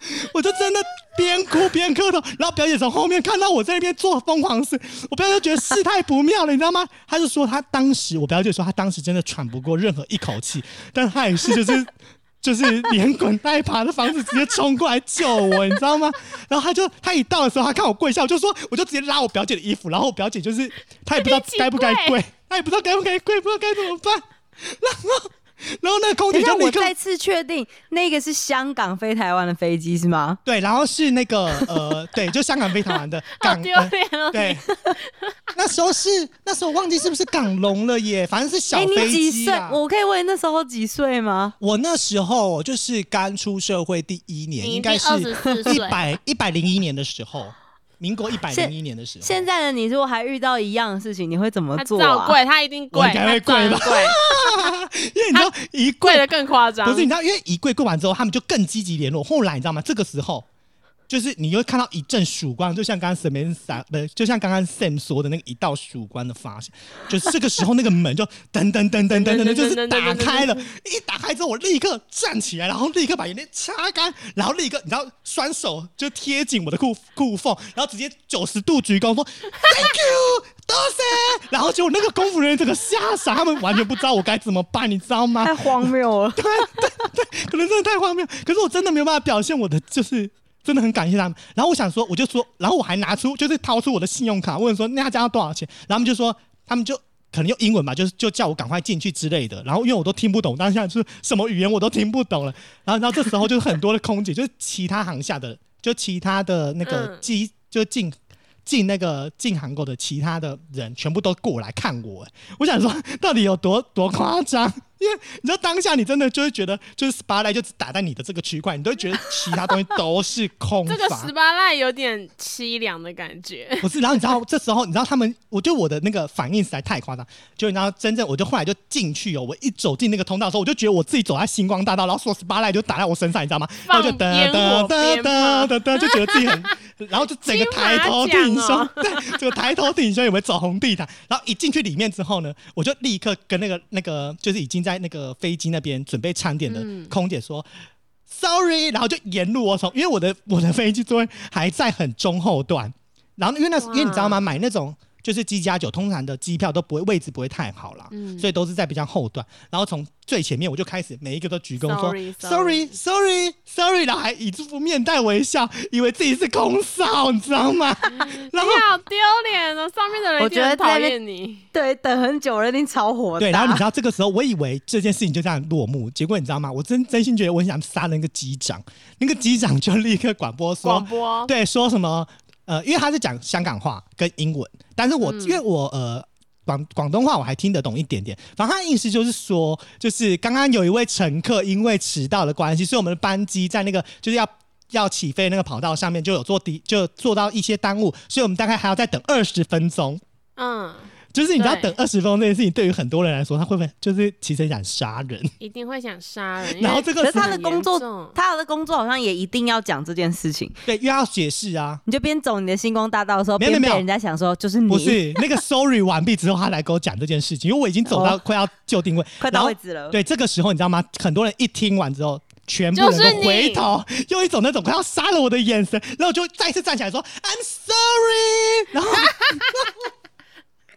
Speaker 3: 我就真的边哭边磕头，然后表姐从后面看到我在那边做疯狂事，我表姐就觉得事态不妙了，你知道吗？她就说她当时，我表姐说她当时真的喘不过任何一口气，但她也是就是。就是连滚带爬的房子直接冲过来救我，你知道吗？然后她就她一到的时候，她看我跪下，我就说我就直接拉我表姐的衣服，然后我表姐就是她也不知道该不该
Speaker 2: 跪
Speaker 3: 跪，她也不知道该不该跪，不知道该怎么办。然后 然后那个空姐就立刻
Speaker 4: 我再次确定，那个是香港飞台湾的飞机是吗？
Speaker 3: 对，然后是那个呃，对，就香港飞台湾的
Speaker 2: 好
Speaker 3: 港，
Speaker 2: 丢
Speaker 3: 呃
Speaker 2: 脸哦！
Speaker 3: 对，那时候是那时候忘记是不是港龙了耶，反正是小
Speaker 4: 哎，
Speaker 3: 飞
Speaker 4: 你几岁
Speaker 3: 机啊。？
Speaker 4: 我可以问你那时候几岁吗？
Speaker 3: 我那时候就是刚出社会第一年，
Speaker 2: 你
Speaker 3: 应该是一百一百零一年的时候，民国一百零一年的时候。
Speaker 4: 现在的你如果还遇到一样的事情，你会怎么
Speaker 2: 他
Speaker 4: 做啊？
Speaker 2: 他跪，他一定跪，
Speaker 3: 我应该会跪吧
Speaker 2: 跪，
Speaker 3: 因为你知道一跪
Speaker 2: 跪的更夸张。
Speaker 3: 不是你知道，因为一跪跪完之后，他们就更积极联络。后来你知道吗？这个时候。就是你会看到一阵曙光，就像刚刚沈明撒，不，就像刚刚 Sam 说的那个一道曙光的发现，就是这个时候那个门就噔噔噔噔噔噔，就是打开了。一打开之后，我立刻站起来，然后立刻把眼泪擦干，然后立刻你知道双手就贴紧我的裤裤缝，然后直接九十度鞠躬说 Thank you，多谢。然后结果那个工服人员整个吓傻，他们完全不知道我该怎么办，你知道吗？
Speaker 4: 太荒谬了！
Speaker 3: 对对对可能真的太荒谬，可是我真的没有办法表现我的，就是真的很感谢他们。然后我想说，我就说，然后我还拿出，就是掏出我的信用卡，问说那家要多少钱？然后他们就说，他们就可能用英文吧，就是就叫我赶快进去之类的。然后因为我都听不懂，当下就是什么语言我都听不懂了。然后然后这时候就是很多的空姐，就是其他航下的，就其他的那个
Speaker 2: 嗯
Speaker 3: 机，就进。进那个进航沟的其他的人全部都过来看我，我想说到底有多多夸张？你知道当下你真的就会觉得，就是 spotlight 就只打在你的这个区块，你都会觉得其他东西都是空
Speaker 2: 这个
Speaker 3: 乏
Speaker 2: 十。八赖有点凄凉的感觉。
Speaker 3: 不是，然后你知道这时候，你知道他们，我觉得我的那个反应实在太夸张。就你知道，真正我就后来就进去哦，我一走进那个通道的时候，我就觉得我自己走在星光大道，然后说十八赖就打在我身上，你知道吗？然后就
Speaker 2: 放烟火鞭炮
Speaker 3: 哒哒，就觉得自己很，然后就整个抬头挺胸对，这个抬头挺胸有没有走红地毯？然后一进去里面之后呢，我就立刻跟那个那个就是已经在那个飞机那边准备餐点的
Speaker 2: 嗯
Speaker 3: 空姐说。Sorry，然后就沿路我从，因为我的我的飞机座位还在很中后段，然后因为那因为你知道吗？买那种就是机加酒，通常的机票都不会位置不会太好啦，
Speaker 2: 嗯
Speaker 3: 所以都是在比较后段。然后从最前面我就开始每一个都鞠躬说
Speaker 2: Sorry,
Speaker 3: sorry sorry sorry，然后还以这副面带微笑，以为自己是空少，你知道吗？然后
Speaker 2: 你好丢脸哦！上面的人
Speaker 4: 我觉得讨
Speaker 2: 厌你。
Speaker 4: 对，等很久了，一定超火大。
Speaker 3: 对，然后你知道这个时候，我以为这件事情就这样落幕，结果你知道吗？我真真心觉得我很想杀那个机长，那个机长就立刻广播说
Speaker 2: 广，播，
Speaker 3: 对，说什么呃，因为他是讲香港话跟英文，但是我、
Speaker 2: 嗯
Speaker 3: 因为我呃。广广东话我还听得懂一点点，反正他的意思就是说，就是刚刚有一位乘客因为迟到的关系，所以我们的班机在那个就是要要起飞的那个跑道上面就有做的，就做到一些耽误，所以我们大概还要再等二十分钟。
Speaker 2: 嗯，
Speaker 3: 就是你知道等二十分钟这件事情，对于很多人来说，他会不会就是其实很想杀人？
Speaker 2: 一定会想杀人。
Speaker 3: 然后这个
Speaker 4: 可是他的工作他的工作好像也一定要讲这件事情。
Speaker 3: 对，又要解释啊。
Speaker 4: 你就边走你的星光大道的时候，
Speaker 3: 没有没有
Speaker 4: 边被人家想说就是你，
Speaker 3: 不是那个 sorry 完毕之后，他来跟我讲这件事情，因为我已经走到
Speaker 4: 哦
Speaker 3: 快要就定位，
Speaker 4: 快到位置了。
Speaker 3: 对，这个时候你知道吗？很多人一听完之后，全部回头，用一种那种快要杀了我的眼神，然后我就再次站起来说 I'm sorry。然后，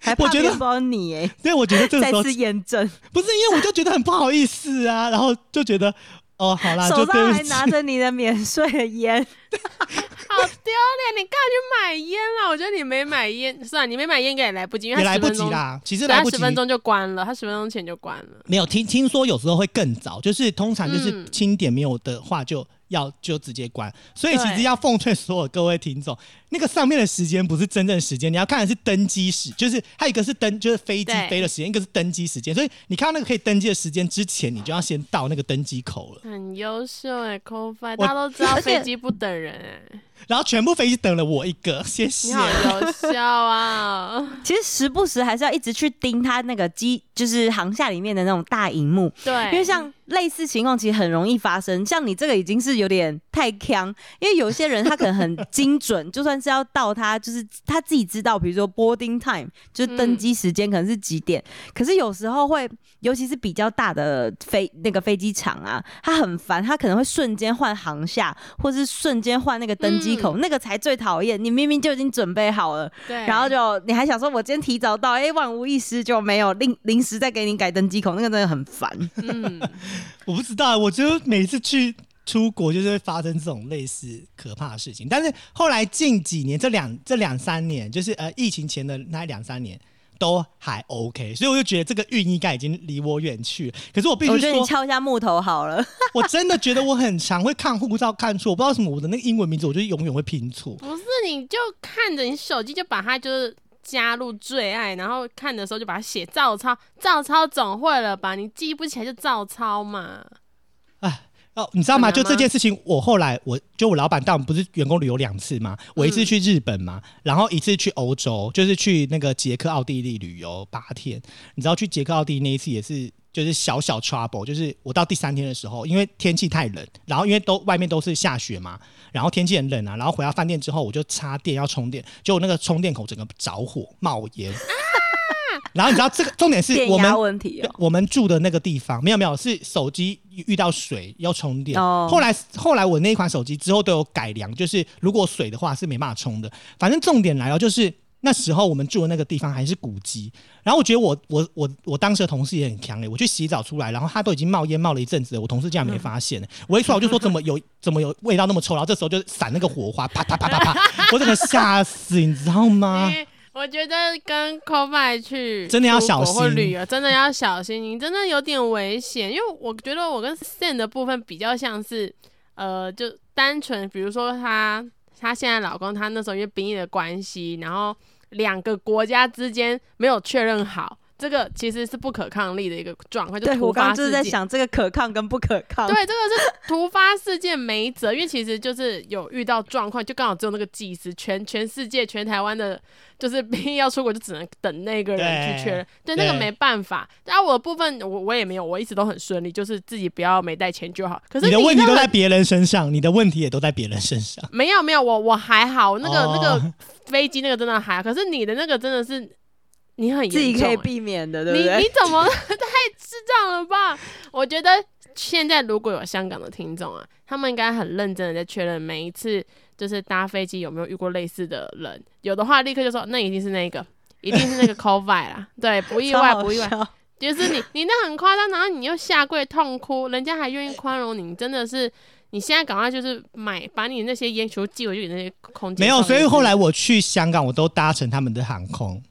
Speaker 4: 还怕
Speaker 3: 我觉得
Speaker 4: 你哎，
Speaker 3: 对，我觉得这个 时候
Speaker 4: 再次验证，
Speaker 3: 不是因为我就觉得很不好意思啊，然后就觉得哦，好啦，就
Speaker 4: 手。上还拿着你的免税的烟，
Speaker 2: 好丢脸！你干嘛去买烟啦？我觉得你没买烟，算了，你没买烟应该也来不及，因为
Speaker 3: 也来不
Speaker 2: 他十分钟，
Speaker 3: 及啦，其实
Speaker 2: 对
Speaker 3: 来不及。
Speaker 2: 他十分钟就关了，他十分钟前就关了。
Speaker 3: 没有听听说有时候会更早，就是通常就是
Speaker 2: 嗯
Speaker 3: 清点没有的话就要就直接关，所以其实要奉劝所有各位听众，那个上面的时间不是真正时间，你要看的是登机时，就是还有一个是登就是飞机
Speaker 2: 对
Speaker 3: 飞的时间，一个是登机时间，所以你看到那个可以登机的时间之前，你就要先到那个登机口了，
Speaker 2: 很优秀哎 c o f i
Speaker 3: 我
Speaker 2: 大家都知道飞机不等人哎、
Speaker 3: 然后全部飞机等了我一个，谢谢
Speaker 2: 你。好优秀啊！
Speaker 4: 其实时不时还是要一直去盯他那个机，就是航下里面的那种大荧幕，
Speaker 2: 对，
Speaker 4: 因为像类似情况其实很容易发生。像你这个已经是有点太强，因为有些人他可能很精准，就算是要到他就是他自己知道，比如说 boarding time 就是登机时间可能是几点，可是有时候会，尤其是比较大的飞那个飞机场啊，他很烦，他可能会瞬间换航下，或是瞬间换那个登机口，那个才最讨厌。你明明就已经准备好了。
Speaker 2: 对，
Speaker 4: 然后就你还想说，我今天提早到，哎、万无一失就没有临临时再给你改登机口，那个真的很烦。
Speaker 2: 嗯，
Speaker 3: 我不知道，我觉得每次去出国就是会发生这种类似可怕的事情。但是后来近几年，这两这两三年，就是呃疫情前的那两三年。都还 OK，所以我就觉得这个运应该已经离我远去了。可是我必须说，
Speaker 4: 我觉得你敲一下木头好了。
Speaker 3: 我真的觉得我很常会看护照看错，我不知道为什么我的那个英文名字，我就永远会拼错。
Speaker 2: 不是，你就看着你手机就把它就是加入最爱，然后看的时候就把它写照抄，照抄总会了吧？你记不起来就照抄嘛。
Speaker 3: 哦，你知道吗？就这件事情，我后来我就我老板带我们不是员工旅游两次嘛，我一次去日本嘛，然后一次去欧洲，就是去那个捷克、奥地利旅游八天。你知道去捷克、奥地利那一次也是。就是小小 trouble，就是我到第三天的时候，因为天气太冷，然后因为都外面都是下雪嘛，然后天气很冷啊，然后回到饭店之后，我就插电要充电，结果那个充电口整个着火冒烟，然后你知道这个重点是
Speaker 4: 电
Speaker 3: 我们
Speaker 4: 压问题哦。
Speaker 3: 我们住的那个地方没有没有，是手机遇到水要充电。
Speaker 4: 哦
Speaker 3: 后来后来我那一款手机之后都有改良，就是如果水的话是没办法充的。反正重点来了，就是那时候我们住的那个地方还是古迹。然后我觉得我我我我当时的同事也很强烈，我去洗澡出来，然后他都已经冒烟冒了一阵子了，我同事竟然没发现、我一出来我就说怎么有怎么有味道那么臭，然后这时候就闪那个火花，啪啪啪啪啪，我整个吓死，你知道吗？
Speaker 2: 我觉得跟 c o b a 去
Speaker 3: 真的要小心
Speaker 2: 或旅游真的要小心，你真的有点危险。因为我觉得我跟 Sen 的部分比较像是，呃，就单纯，比如说她她现在老公他那时候因为兵役的关系，然后两个国家之间没有确认好。这个其实是不可抗力的一个状况，就
Speaker 4: 对
Speaker 2: 突
Speaker 4: 我刚刚就是。在想这个可抗跟不可抗。
Speaker 2: 对，这个是突发事件没辙，因为其实就是有遇到状况，就刚好只有那个技师，全全世界全台湾的，就是兵役要出国就只能等那个人去确认，对，那个没办法。然后我的部分我我也没有，我一直都很顺利，就是自己不要没带钱就好。可是
Speaker 3: 你的问题都在别人身上，你的问题也都在别人身上。
Speaker 2: 没有没有，我我还好，那个、
Speaker 3: 哦
Speaker 2: 那个飞机那个真的还好，可是你的那个真的是你很严
Speaker 4: 自己可以避免的，对不对？
Speaker 2: 你你怎么 太智障了吧？我觉得现在如果有香港的听众啊，他们应该很认真的在确认每一次就是搭飞机有没有遇过类似的人，有的话立刻就说那一定是那个，一定是那个 COVID 啦，对，不意外不意外，就是你你那很夸张，然后你又下跪痛哭，人家还愿意宽容你，你真的是。你现在赶快就是买，把你那些烟球寄回去给那些空姐。
Speaker 3: 没有，所以后来我去香港，我都搭乘他们的航空，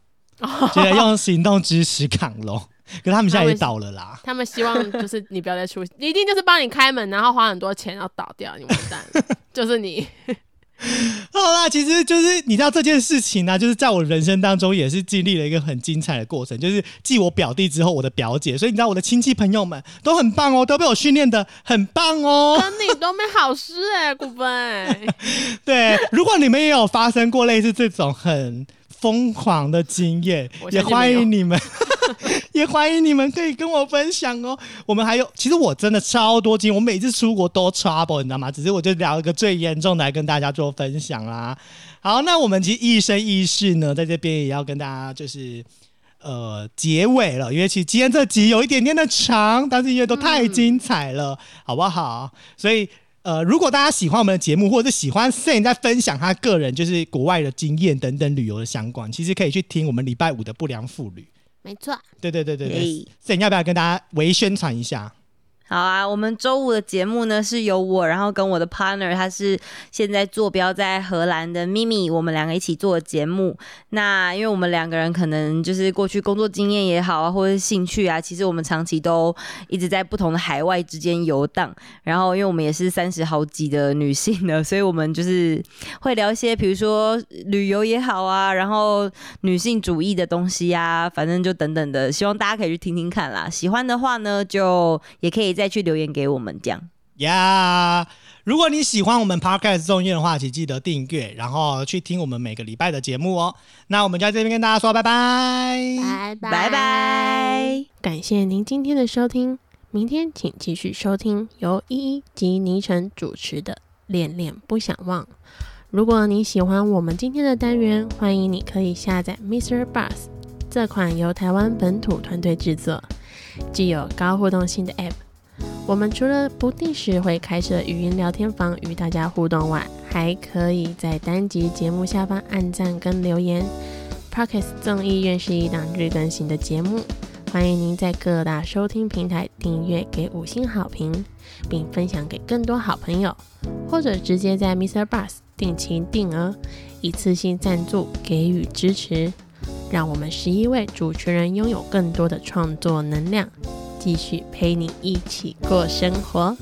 Speaker 3: 觉得用行动支持港龙。可是他们现在也倒了啦。
Speaker 2: 他们希望就是你不要再出，一定就是帮你开门，然后花很多钱，然后倒掉，你完蛋了，就是你。
Speaker 3: 好啦，其实就是你知道这件事情呢、就是在我人生当中也是经历了一个很精彩的过程，就是继我表弟之后，我的表姐，所以你知道我的亲戚朋友们都很棒哦，都被我训练的很棒哦。
Speaker 2: 跟你都没好事哎、古芬。
Speaker 3: 对，如果你们也有发生过类似这种很疯狂的经验，也欢迎你们，也欢迎你们可以跟我分享哦。我们还有，其实我真的超多经验，我每次出国都 trouble，你知道吗？只是我就聊一个最严重的来跟大家做分享啦。好，那我们其实一生一世呢，在这边也要跟大家就是。呃，结尾了，因为其实今天这集有一点点的长，但是因为都太精彩了，好不好？所以呃，如果大家喜欢我们的节目，或者是喜欢 s a n 在分享他个人就是国外的经验等等旅游的相关，其实可以去听我们礼拜五的不良妇女。
Speaker 2: 没错，
Speaker 3: 对对对对对
Speaker 4: 耶
Speaker 3: ，Sen 要不要跟大家微宣传一下？
Speaker 4: 好啊，我们周五的节目呢是由我，然后跟我的 partner，他是现在坐标在荷兰的咪咪，我们两个一起做节目。那因为我们两个人可能就是过去工作经验也好啊，或者是兴趣啊，其实我们长期都一直在不同的海外之间游荡。然后因为我们也是三十好几的女性呢，所以我们就是会聊一些，比如说旅游也好啊，然后女性主义的东西啊，反正就等等的，希望大家可以去听听看啦。喜欢的话呢，就也可以再去留言给我们这样。
Speaker 3: 呀、如果你喜欢我们 Podcast 中业的话，请记得订阅，然后去听我们每个礼拜的节目哦。那我们就在这边跟大家说拜拜。
Speaker 2: 拜拜
Speaker 4: 拜拜。
Speaker 2: 感谢您今天的收听，明天请继续收听由依依及倪晨主持的《恋恋不想忘》。如果你喜欢我们今天的单元，欢迎你可以下载 Mr. Bus 这款由台湾本土团队制作、具有高互动性的 App。我们除了不定时会开设语音聊天房与大家互动外，还可以在单集节目下方按赞跟留言。Pockets 众议院是一档日更新的节目，欢迎您在各大收听平台订阅，给五星好评，并分享给更多好朋友，或者直接在 Mr. Bus 定期定额一次性赞助给予支持，让我们十一位主持人拥有更多的创作能量，继续陪你一起过生活。